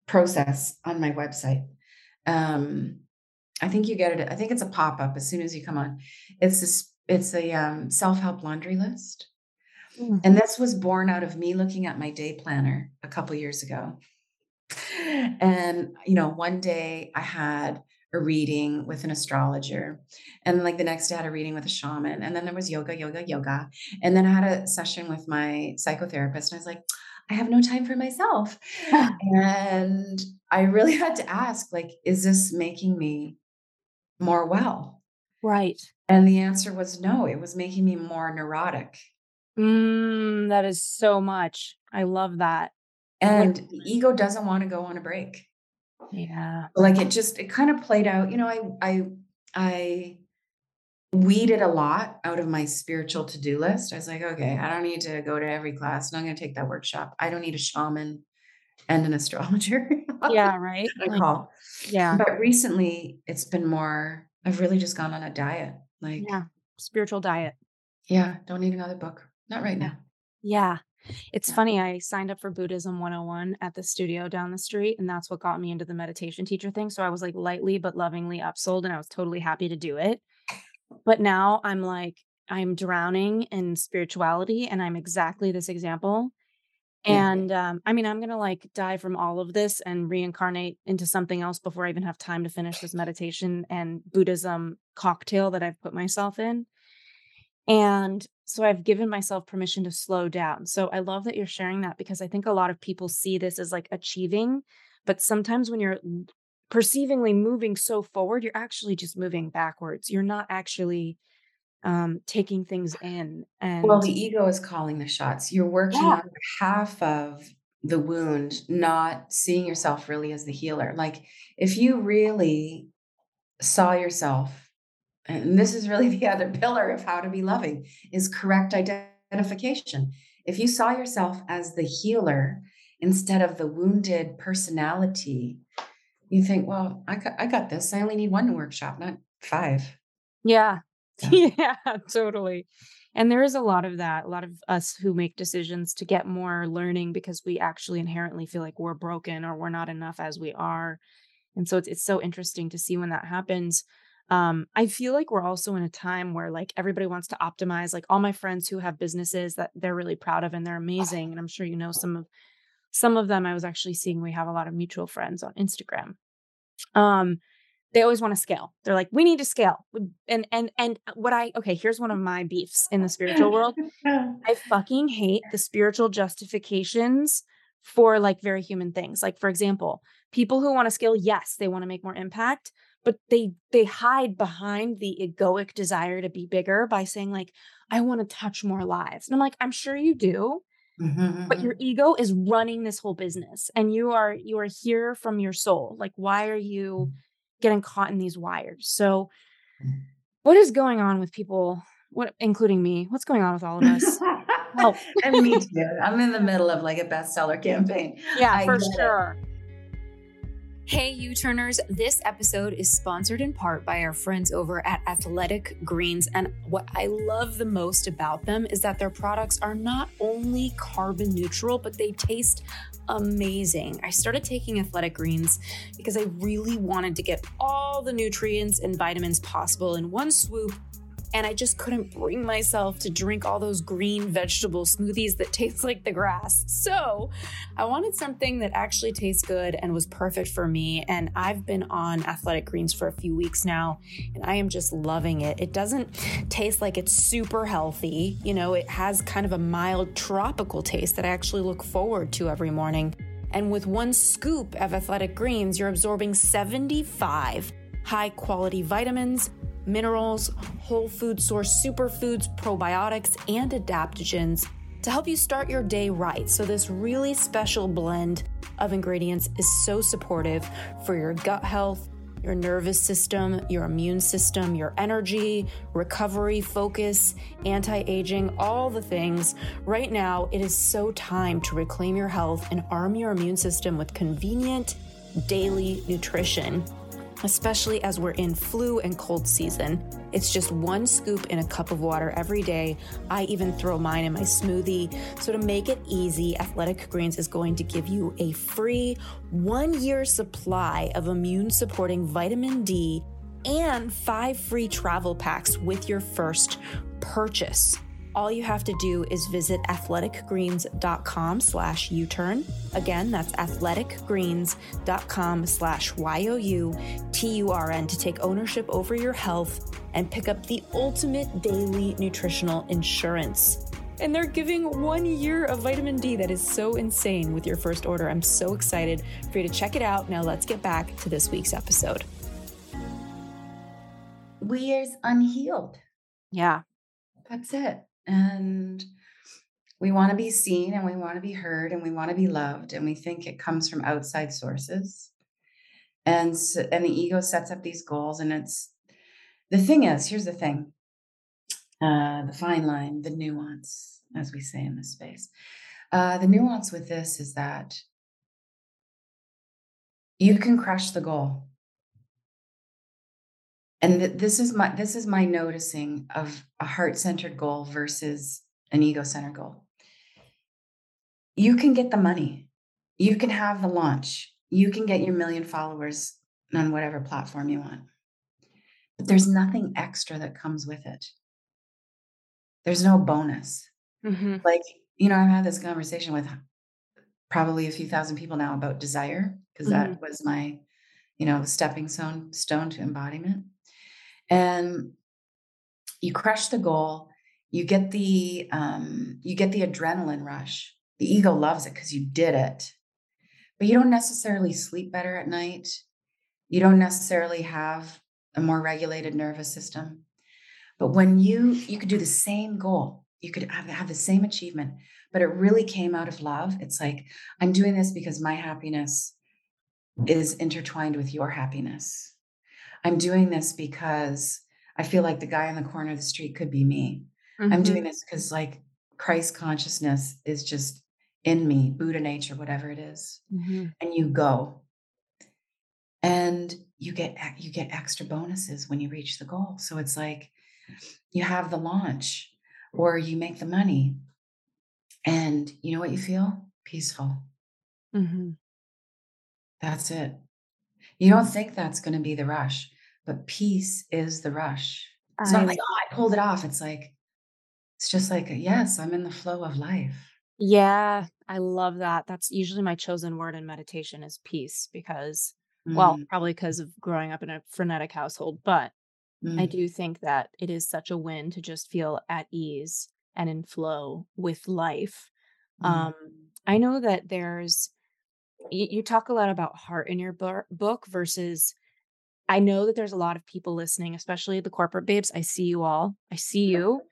Speaker 2: process on my website. Um, I think you get it. I think it's a pop-up as soon as you come on. It's this, it's a um, self-help laundry list.
Speaker 1: Mm.
Speaker 2: And this was born out of me looking at my day planner a couple years ago. And, you know, one day I had a reading with an astrologer, and like the next day I had a reading with a shaman, and then there was yoga, yoga, yoga. And then I had a session with my psychotherapist, and I was like, I have no time for myself. And I really had to ask, like, is this making me more well?
Speaker 1: Right.
Speaker 2: And the answer was no, it was making me more neurotic.
Speaker 1: Mm, that is so much. I love that.
Speaker 2: And the ego doesn't want to go on a break.
Speaker 1: Yeah.
Speaker 2: Like it just it kind of played out, you know, I I I weeded a lot out of my spiritual to-do list. I was like, okay, I don't need to go to every class. and I'm going to take that workshop. I don't need a shaman and an astrologer.
Speaker 1: Yeah, right?
Speaker 2: I call.
Speaker 1: yeah.
Speaker 2: But recently it's been more, I've really just gone on a diet. Like,
Speaker 1: Yeah. Spiritual diet.
Speaker 2: yeah, don't need another book. Not right now.
Speaker 1: Yeah. It's
Speaker 2: Yeah.
Speaker 1: funny. I signed up for Buddhism 101 at the studio down the street, and that's what got me into the meditation teacher thing. So I was like lightly but lovingly upsold, and I was totally happy to do it. But now I'm like, I'm drowning in spirituality, and I'm exactly this example.
Speaker 2: Yeah.
Speaker 1: And um, I mean, I'm gonna like die from all of this and reincarnate into something else before I even have time to finish this meditation and Buddhism cocktail that I've put myself in. And so I've given myself permission to slow down. So I love that you're sharing that because I think a lot of people see this as like achieving, but sometimes when you're perceivingly moving so forward, you're actually just moving backwards. You're not actually um taking things in. And Well,
Speaker 2: the ego is calling the shots. You're working
Speaker 1: yeah,
Speaker 2: on half of the wound, not seeing yourself really as the healer. Like, if you really saw yourself, and this is really the other pillar of how to be loving, is correct identification. If you saw yourself as the healer instead of the wounded personality, you think, well, I got, I got this. I only need one workshop, not five.
Speaker 1: yeah,
Speaker 2: Yeah.
Speaker 1: yeah, totally.
Speaker 3: And there is a lot of that, a lot of us who make decisions to get more learning because we actually inherently feel like we're broken or we're not enough as we are. And so it's it's so interesting to see when that happens. Um, I feel like we're also in a time where like everybody wants to optimize. Like all my friends who have businesses that they're really proud of and they're amazing. And I'm sure you know some of some of them I was actually seeing we have a lot of mutual friends on Instagram. Um, they always want to scale. They're like, we need to scale. And and and what I okay, here's one of my beefs in the spiritual world. I fucking hate the spiritual justifications for like very human things. Like for example, people who want to scale, yes, they want to make more impact, but they they hide behind the egoic desire to be bigger by saying like, I want to touch more lives. And I'm like, I'm sure you do. Mm-hmm, but your mm-hmm. ego is running this whole business and you are you are here from your soul like why are you getting caught in these wires. So, what is going on with people, what including me? What's going on with all of us?
Speaker 2: oh. and me too. I'm in the middle of like a bestseller campaign.
Speaker 3: Yeah, I for sure. It.
Speaker 1: Hey, You Turners. This episode is sponsored in part by our friends over at Athletic Greens. And what I love the most about them is that their products are not only carbon neutral, but they taste amazing. I started taking Athletic Greens because I really wanted to get all the nutrients and vitamins possible in one swoop and I just couldn't bring myself to drink all those green vegetable smoothies that taste like the grass. So I wanted something that actually tastes good and was perfect for me. And I've been on Athletic Greens for a few weeks now, and I am just loving it. It doesn't taste like it's super healthy, you know, it has kind of a mild tropical taste that I actually look forward to every morning. And with one scoop of Athletic Greens, you're absorbing 75 high quality vitamins minerals, whole food source superfoods, probiotics, and adaptogens to help you start your day right. So, this really special blend of ingredients is so supportive for your gut health, your nervous system, your immune system, your energy, recovery, focus, anti aging, all the things. Right now, it is so time to reclaim your health and arm your immune system with convenient daily nutrition especially as we're in flu and cold season. It's just one scoop in a cup of water every day. I even throw mine in my smoothie. So, to make it easy, Athletic Greens is going to give you a free one year supply of immune supporting vitamin D and five free travel packs with your first purchase all you have to do is visit athleticgreens.com slash U-turn. Again, that's athleticgreens.com slash Y-O-U-T-U-R-N to take ownership over your health and pick up the ultimate daily nutritional insurance. And they're giving one year of vitamin D. That is so insane with your first order. I'm so excited for you to check it out. Now let's get back to this week's episode.
Speaker 2: We're unhealed.
Speaker 3: Yeah.
Speaker 2: That's it and we want to be seen and we want to be heard and we want to be loved and we think it comes from outside sources. And so, and the ego sets up these goals and it's the thing is here's the thing uh, the fine line the nuance as we say in this space. Uh, the nuance with this is that you can crush the goal and th- this is my this is my noticing of a heart-centered goal versus an ego-centered goal. You can get the money. You can have the launch. You can get your million followers on whatever platform you want. But there's nothing extra that comes with it. There's no bonus. Mm-hmm. like you know i've had this conversation with probably a few thousand people now about desire because mm-hmm. that was my you know stepping stone stone to embodiment and you crush the goal you get the um, you get the adrenaline rush. The ego loves it because you did it. But you don't necessarily sleep better at night. You don't necessarily have a more regulated nervous system. But when you you could do the same goal you could have, have the same achievement but it really came out of love. It's like i'm doing this because my happiness is intertwined with your happiness I'm doing this because I feel like the guy on the corner of the street could be me. Mm-hmm. I'm doing this because like Christ consciousness is just in me, Buddha nature, whatever it is. Mm-hmm. And you go. And you get you get extra bonuses when you reach the goal. So it's like you have the launch or you make the money and you know what you feel? Peaceful.
Speaker 1: Mm-hmm.
Speaker 2: That's it. You don't think that's going to be the rush, but peace is the rush. It's not
Speaker 1: I
Speaker 2: like, oh, I pulled it off. It's like, it's just like, yes, I'm in the flow of life.
Speaker 1: yeah, I love that. That's usually my chosen word in meditation is peace because, well,
Speaker 2: Mm,
Speaker 1: probably because of growing up in a frenetic household, but I
Speaker 2: mm,
Speaker 1: do think that it is such a win to just feel at ease and in flow with life.
Speaker 2: mm,
Speaker 1: Um, I know that there's you, you talk a lot about heart in your book versus I know that there's a lot of people listening, especially the corporate babes. I see you all. I see you.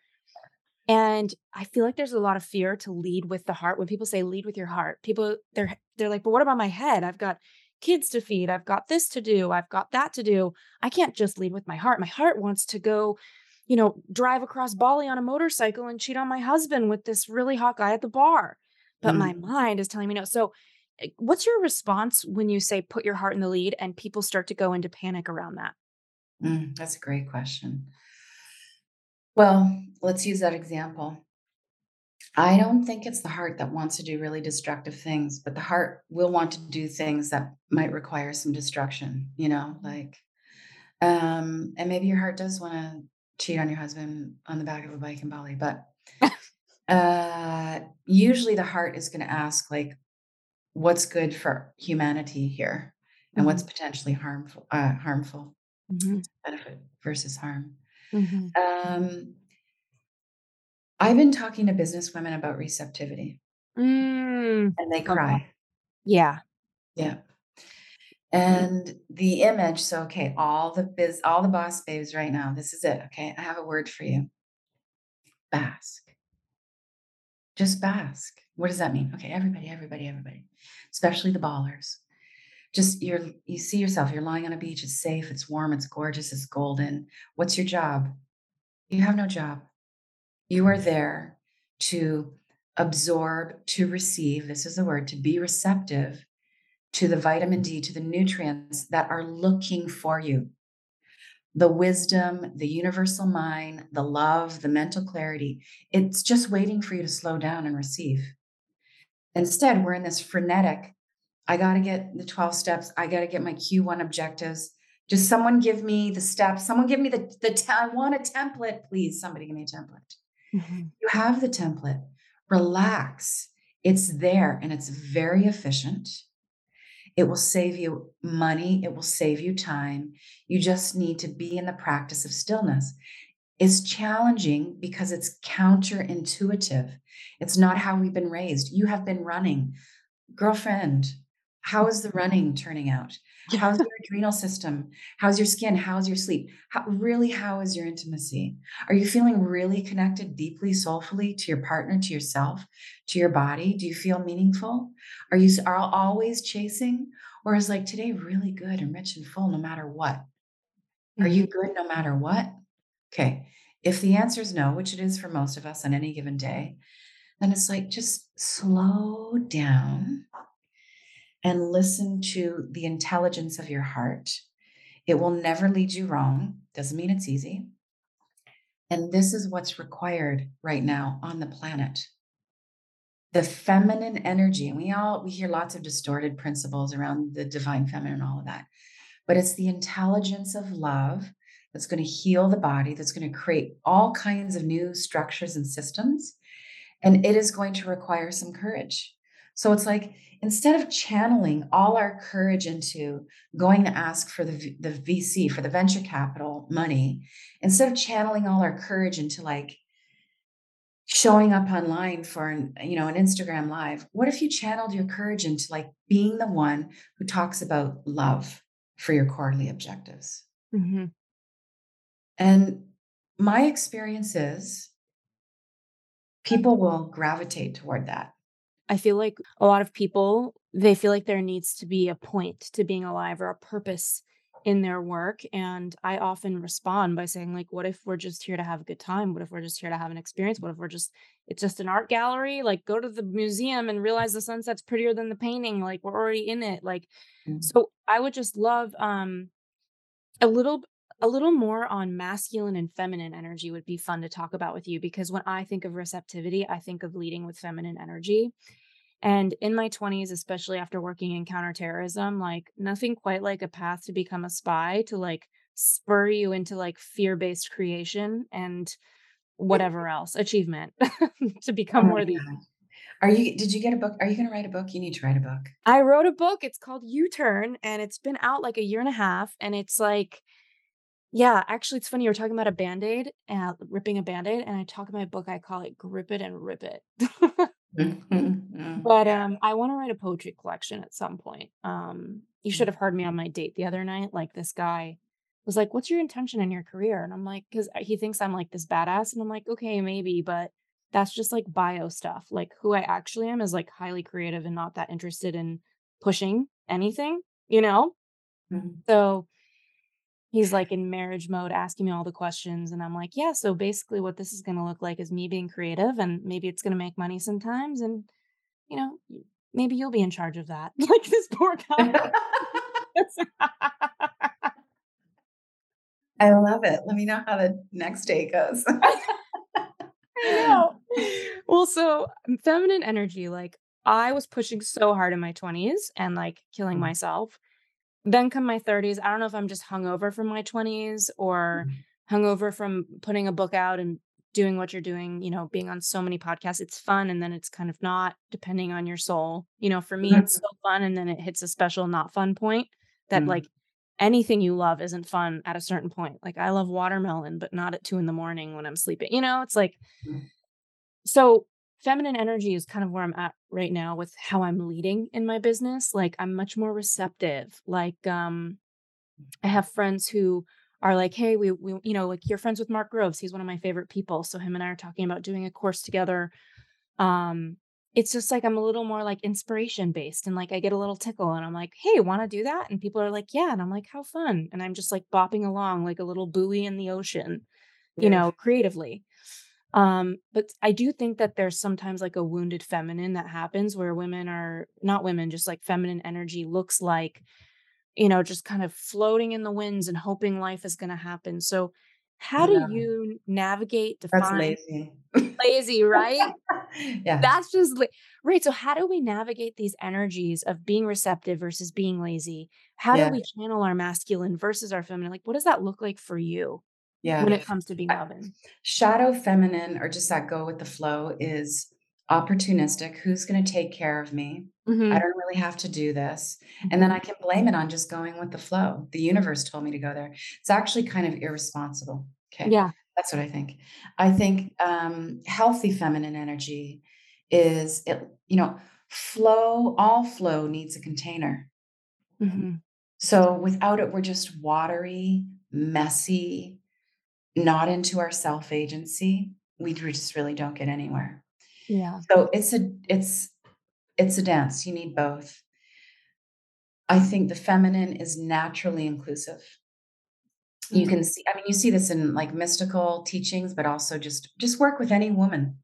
Speaker 1: And I feel like there's a lot of fear to lead with the heart. When people say lead with your heart, people they're they're like, "But what about my head? I've got kids to feed. I've got this to do. I've got that to do. I can't just lead with my heart. My heart wants to go, you know, drive across Bali on a motorcycle and cheat on my husband with this really hot guy at the bar." But my
Speaker 2: mm,
Speaker 1: mind is telling me no. So, what's your response when you say put your heart in the lead and people start to go into panic around that?
Speaker 2: mm. That's a great question. Well, let's use that example. I don't think it's the heart that wants to do really destructive things, but the heart will want to do things that might require some destruction, you know, like, um, and maybe your heart does want to cheat on your husband on the back of a bike in Bali, but uh, usually the heart is going to ask, like, what's good for humanity here and what's
Speaker 1: Mhm,
Speaker 2: potentially harmful, uh, harmful
Speaker 1: mhm,
Speaker 2: benefit versus harm.
Speaker 1: mhm.
Speaker 2: Um, I've been talking to business women about receptivity
Speaker 1: Mm,
Speaker 2: and they
Speaker 1: that.
Speaker 2: cry.
Speaker 1: Yeah.
Speaker 2: Yeah.
Speaker 1: Mm,
Speaker 2: And the image, so okay, all the biz, all the boss babes right now, this is it. Okay. I have a word for you. Bask. Just bask. What does that mean? Okay, everybody, everybody, everybody, especially the ballers. Just you're you see yourself, you're lying on a beach, it's safe, it's warm, it's gorgeous, it's golden. What's your job? You have no job. You are there to absorb, to receive, this is the word, to be receptive to the vitamin D, to the nutrients that are looking for you. The wisdom, the universal mind, the love, the mental clarity. It's just waiting for you to slow down and receive. Instead, we're in this frenetic, I got to get the 12 steps. I got to get my Q1 objectives. Just someone give me the steps. Someone give me the, the, te- I want a template, please. Somebody give me a template.
Speaker 1: mhm,
Speaker 2: You have the template. Relax. It's there and it's very efficient. It will save you money. It will save you time. You just need to be in the practice of stillness. It's challenging because it's counterintuitive. It's not how we've been raised. You have been running. Girlfriend, how is the running turning out? How's your adrenal system? How's your skin? How's your sleep? How, really, how is your intimacy? Are you feeling really connected deeply, soulfully to your partner, to yourself, to your body? Do you feel meaningful? Are you are always chasing? Or is like today really good and rich and full no matter what? Are you mm-hmm. good no matter what? Okay. If the answer is no, which it is for most of us on any given day, then it's like just slow down and listen to the intelligence of your heart. It will never lead you wrong. Doesn't mean it's easy. And this is what's required right now on the planet. The feminine energy, and we all we hear lots of distorted principles around the divine feminine and all of that. But it's the intelligence of love that's going to heal the body, that's going to create all kinds of new structures and systems and it is going to require some courage. So it's like instead of channeling all our courage into going to ask for the, the VC, for the venture capital money, instead of channeling all our courage into like showing up online for an, you know, an Instagram live, what if you channeled your courage into like being the one who talks about love for your quarterly objectives?
Speaker 1: mhm.
Speaker 2: And my experience is people will gravitate toward that.
Speaker 1: I feel like a lot of people, they feel like there needs to be a point to being alive or a purpose in their work. And I often respond by saying, like, what if we're just here to have a good time? What if we're just here to have an experience? What if we're just, it's just an art gallery? Like, go to the museum and realize the sunset's prettier than the painting. Like, we're already in it. Like,
Speaker 2: Mm.
Speaker 1: so I would just love um a little a little more on masculine and feminine energy would be fun to talk about with you because when I think of receptivity, I think of leading with feminine energy. And in my 20s, especially after working in counterterrorism, like nothing quite like a path to become a spy to like spur you into like fear based creation and whatever else achievement to oh become
Speaker 2: Oh
Speaker 1: worthy.
Speaker 2: God. Are you, did you get a book? Are you going to write a book? You need to write a book.
Speaker 1: I wrote a book. It's called You Turn and it's been out like a year and a half. And it's like, yeah, actually, it's funny. You were talking about a band aid and ripping a band aid. And I talk in my book, I call it Grip It and Rip It. But um, I want to write a poetry collection at some point. Um, you should have heard me on my date the other night. Like this guy was like, "What's your intention in your career?" And I'm like, "Cause he thinks I'm like this badass." And I'm like, "Okay, maybe, but that's just like bio stuff. Like who I actually am is like highly creative and not that interested in pushing anything, you know."
Speaker 2: Mhm.
Speaker 1: So he's like in marriage mode, asking me all the questions, and I'm like, "Yeah." So basically, what this is going to look like is me being creative, and maybe it's going to make money sometimes, and you know, maybe you'll be in charge of that. Like this poor guy.
Speaker 2: I love it. Let me know how the next day goes.
Speaker 1: I know. Well, so feminine energy, like I was pushing so hard in my 20s and like killing
Speaker 2: Mm.
Speaker 1: myself. Then come my 30s. I don't know if I'm just hungover from my 20s or hungover from putting a book out and doing what you're doing, you know, being on so many podcasts. It's fun and then it's kind of not depending on your soul. You know, for me,
Speaker 2: Mhm.
Speaker 1: it's so fun and then it hits a special not fun point that
Speaker 2: Mm.
Speaker 1: like anything you love isn't fun at a certain point. Like I love watermelon, but not at two in the morning when I'm sleeping. You know, it's like
Speaker 2: Mm.
Speaker 1: so feminine energy is kind of where I'm at right now with how I'm leading in my business. Like I'm much more receptive. Like um I have friends who are like, "Hey, we we you know, like you're friends with Mark Groves. He's one of my favorite people. So him and I are talking about doing a course together. Um it's just like I'm a little more like inspiration based and like I get a little tickle and I'm like, "Hey, want to do that?" And people are like, "Yeah." And I'm like, "How fun." And I'm just like bopping along like a little buoy in the ocean, you know, creatively. Um, but I do think that there's sometimes like a wounded feminine that happens where women are not women, just like feminine energy looks like, you know, just kind of floating in the winds and hoping life is going to happen. So, how
Speaker 2: I
Speaker 1: do you navigate,
Speaker 2: That's
Speaker 1: define
Speaker 2: lazy.
Speaker 1: lazy, right?
Speaker 2: Yeah.
Speaker 1: That's just la- right. So, how do we navigate these energies of being receptive versus being lazy? How do we channel our masculine versus our feminine? Like, what does that look like for you
Speaker 2: Yeah.
Speaker 1: when it comes to being
Speaker 2: I- Shadow feminine or just that go with the flow is opportunistic. Who's going to take care of me? I
Speaker 1: Mhm,
Speaker 2: don't really have to do this. And then
Speaker 1: mhm.
Speaker 2: I can blame it on just going with the flow. The universe told me to go there. It's actually kind of irresponsible. Okay.
Speaker 1: Yeah.
Speaker 2: That's what I think. I think um, healthy feminine energy is it, you know, flow, all flow needs a container.
Speaker 1: mhm.
Speaker 2: So without it, we're just watery, messy, not into our self agency. We just really don't get anywhere.
Speaker 1: Yeah.
Speaker 2: So it's a it's it's a dance. You need both. I think the feminine is naturally inclusive. You
Speaker 1: Mhm.
Speaker 2: can see, I mean, you see this in like mystical teachings, but also just just work with any woman.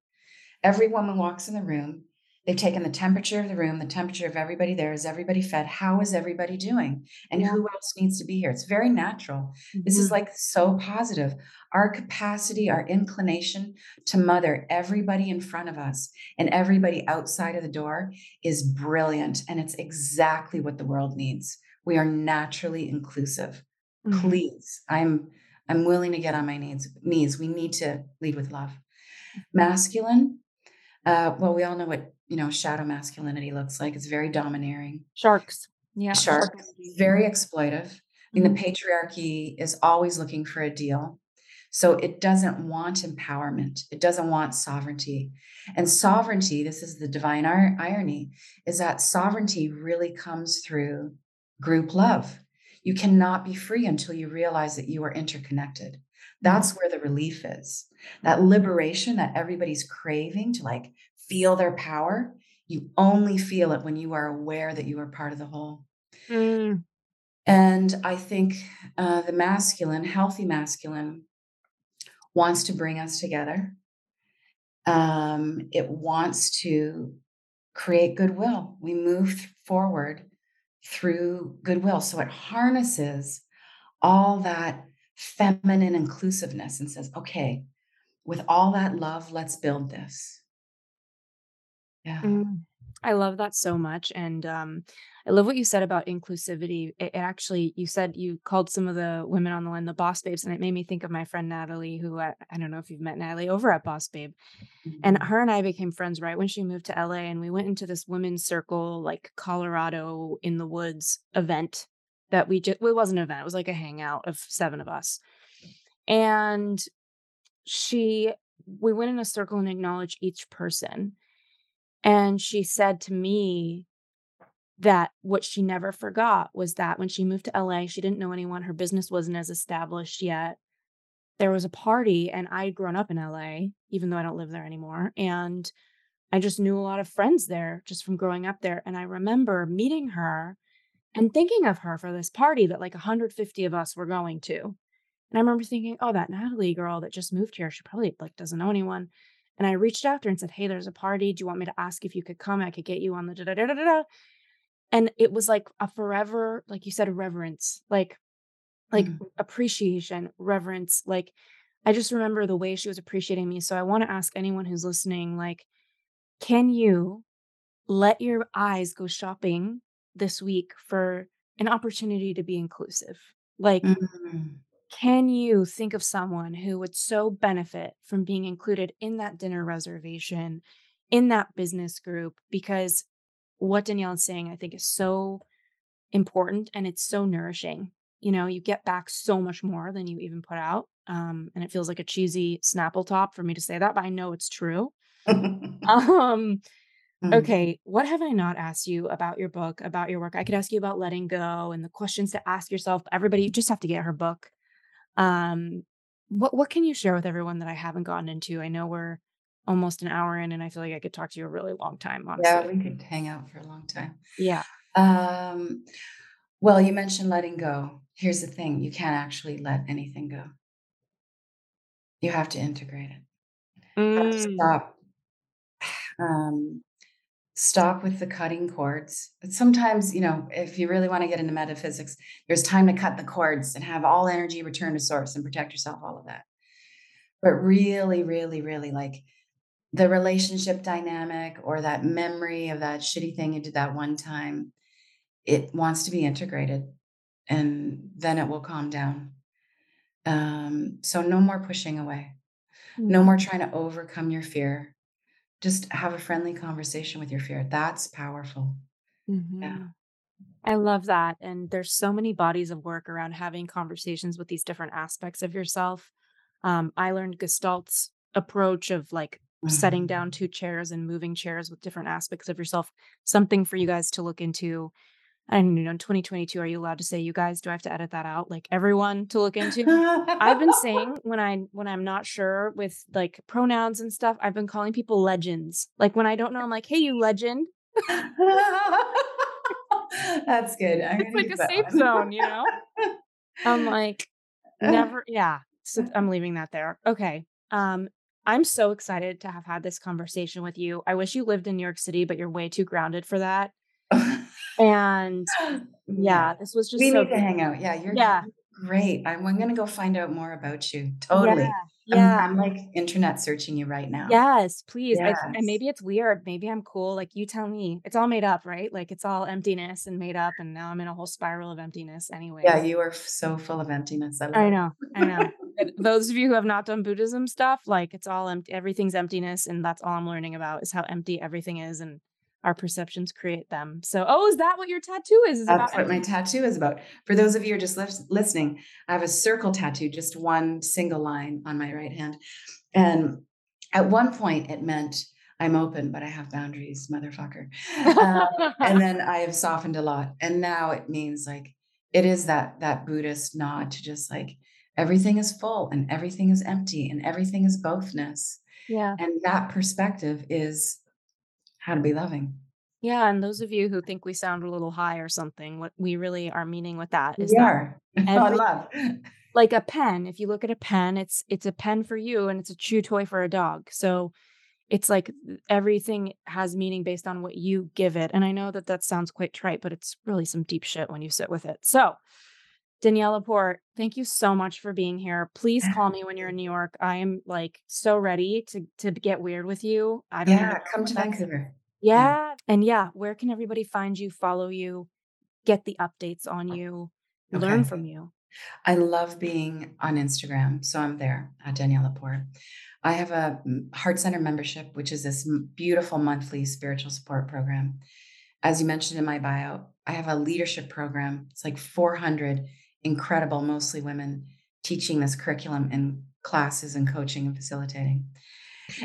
Speaker 2: Every woman walks in the room. They've taken the temperature of the room, the temperature of everybody there. Is everybody fed? How is everybody doing? And
Speaker 1: Yeah.
Speaker 2: who else needs to be here? It's very natural. This is
Speaker 1: Mhm.
Speaker 2: like so positive. Our capacity, our inclination to mother everybody in front of us and everybody outside of the door is brilliant. And it's exactly what the world needs. We are naturally inclusive.
Speaker 1: Mhm.
Speaker 2: Please, I'm I'm willing to get on my knees. Knees. We need to lead with love. Masculine. Uh, well, we all know what you know shadow masculinity looks like. It's very domineering.
Speaker 1: Sharks. Yeah. Sharks.
Speaker 2: Very mm-hmm. exploitive. I mean, the mm-hmm. patriarchy is always looking for a deal. So it doesn't want empowerment. It doesn't want sovereignty. And sovereignty, this is the divine ir- irony, is that sovereignty really comes through group love. You cannot be free until you realize that you are interconnected. That's where the relief is. That liberation that everybody's craving to like feel their power. You only feel it when you are aware that you are part of the whole.
Speaker 1: Mm.
Speaker 2: And I think uh, the masculine, healthy masculine, wants to bring us together. Um, it wants to create goodwill. We move forward through goodwill. So it harnesses all that feminine inclusiveness and says, okay, with all that love, let's build this.
Speaker 1: Yeah. Mm, I love that so much. And um, I love what you said about inclusivity. It, it, actually, you said you called some of the women on the line the boss babes, and it made me think of my friend Natalie, who I, I don't know if you've met Natalie over at Boss Babe. Mm-hmm. And her and I became friends right when she moved to LA, and we went into this women's circle, like Colorado in the woods event that we just, well, it wasn't an event, it was like a hangout of seven of us. And she, we went in a circle and acknowledged each person. And she said to me, that what she never forgot was that when she moved to LA, she didn't know anyone, her business wasn't as established yet. There was a party, and I'd grown up in LA, even though I don't live there anymore. And I just knew a lot of friends there just from growing up there. And I remember meeting her and thinking of her for this party that like 150 of us were going to. And I remember thinking, oh, that Natalie girl that just moved here, she probably like doesn't know anyone. And I reached out to her and said, Hey, there's a party. Do you want me to ask if you could come? I could get you on the da da da da da and it was like a forever like you said reverence like like mm. appreciation reverence like i just remember the way she was appreciating me so i want to ask anyone who's listening like can you let your eyes go shopping this week for an opportunity to be inclusive like mm-hmm. Can you think of someone who would so benefit from being included in that dinner reservation in that business group because what Danielle is saying, I think, is so important and it's so nourishing. You know, you get back so much more than you even put out. Um, and it feels like a cheesy Snapple top for me to say that, but I know it's true. um, hmm. okay, what have I not asked you about your book, about your work? I could ask you about letting go and the questions to ask yourself. Everybody, you just have to get her book. Um, what what can you share with everyone that I haven't gotten into? I know we're almost an hour in and I feel like I could talk to you a really long time, honestly.
Speaker 2: Yeah, we could hang out for a long time.
Speaker 1: Yeah.
Speaker 2: Um, well, you mentioned letting go. Here's the thing you can't actually let anything go. You have to integrate it. Mm. stop. Um, stop with the cutting cords. Sometimes, you know, if you really want to get into metaphysics, there's time to cut the cords and have all energy return to source and protect yourself, all of that. But really, really, really like the relationship dynamic or that memory of that shitty thing you did that one time, it wants to be integrated and then it will calm down. Um, so no more pushing away. No more mm-hmm. trying to overcome your fear. Just have a friendly conversation with your fear. That's powerful. Mm-hmm. Yeah.
Speaker 1: I love that. And there's so many bodies of work around having conversations with these different aspects of yourself. Um, I learned Gestalt's approach of like setting mm-hmm. down two chairs and moving chairs with different aspects of yourself. Something for you guys to look into. And you know, in 2022, are you allowed to say you guys? Do I have to edit that out? Like everyone to look into? I've been saying when I when I'm not sure with like pronouns and stuff, I've been calling people legends. Like when I don't know, I'm like, hey, you legend.
Speaker 2: That's good.
Speaker 1: I'm it's like a safe one. zone, you know? I'm like, never, yeah. So I'm leaving that there. Okay. Um, I'm so excited to have had this conversation with you. I wish you lived in New York City, but you're way too grounded for that. And mm. yeah, this was just
Speaker 2: we
Speaker 1: so
Speaker 2: need to hang out. Yeah, you're yeah. great. I'm, I'm going to go find out more about you. Totally. Yeah. Yeah. I'm, I'm, like internet searching you right now.
Speaker 1: Yes, please. Yes. I, and maybe it's weird. Maybe I'm cool. Like you tell me. It's all made up, right? Like it's all emptiness and made up. And now I'm in a whole spiral of emptiness anyway.
Speaker 2: Yeah, you are so full of emptiness.
Speaker 1: I, I know. I know. Those of you who have not done Buddhism stuff, like it's all empty. Everything's emptiness. And that's all I'm learning about is how empty everything is. And our perceptions create them. So, oh, is that what your tattoo is? is
Speaker 2: That's what my tattoo is about. For those of you who are just listening, I have a circle tattoo, just one single line on my right hand. And at one point, it meant I'm open, but I have boundaries, motherfucker. Uh, and then I have softened a lot. And now it means like it is that that Buddhist nod to just like everything is full and everything is empty and everything is bothness.
Speaker 1: Yeah.
Speaker 2: And that perspective is how to be loving.
Speaker 1: Yeah, and those of you who think we sound a little high or something, what we really are meaning with that is
Speaker 2: we that are. Every, love.
Speaker 1: like a pen. If you look at a pen, it's it's a pen for you and it's a chew toy for a dog. So it's like everything has meaning based on what you give it. And I know that that sounds quite trite, but it's really some deep shit when you sit with it. So Danielle LaPorte, thank you so much for being here. Please call me when you're in New York. I am like so ready to to get weird with you. I don't
Speaker 2: yeah, come to Vancouver.
Speaker 1: Yeah. yeah. And yeah, where can everybody find you, follow you, get the updates on you, okay. learn from you?
Speaker 2: I love being on Instagram. So I'm there at Danielle LaPorte. I have a mm, Heart Center membership, which is this beautiful monthly spiritual support program. As you mentioned in my bio, I have a leadership program. It's like 400 incredible, mostly women, teaching this curriculum in classes and coaching and facilitating.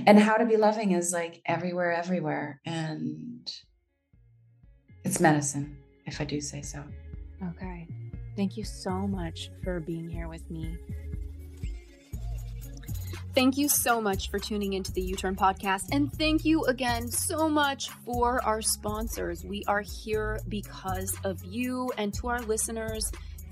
Speaker 2: And how to be loving is like everywhere, everywhere. And it's medicine, if I do say so.
Speaker 1: Okay. Thank you so much for being here with me. Thank you so much for tuning into the You Turn podcast. And thank you again so much for our sponsors. We are here because of you and to our listeners.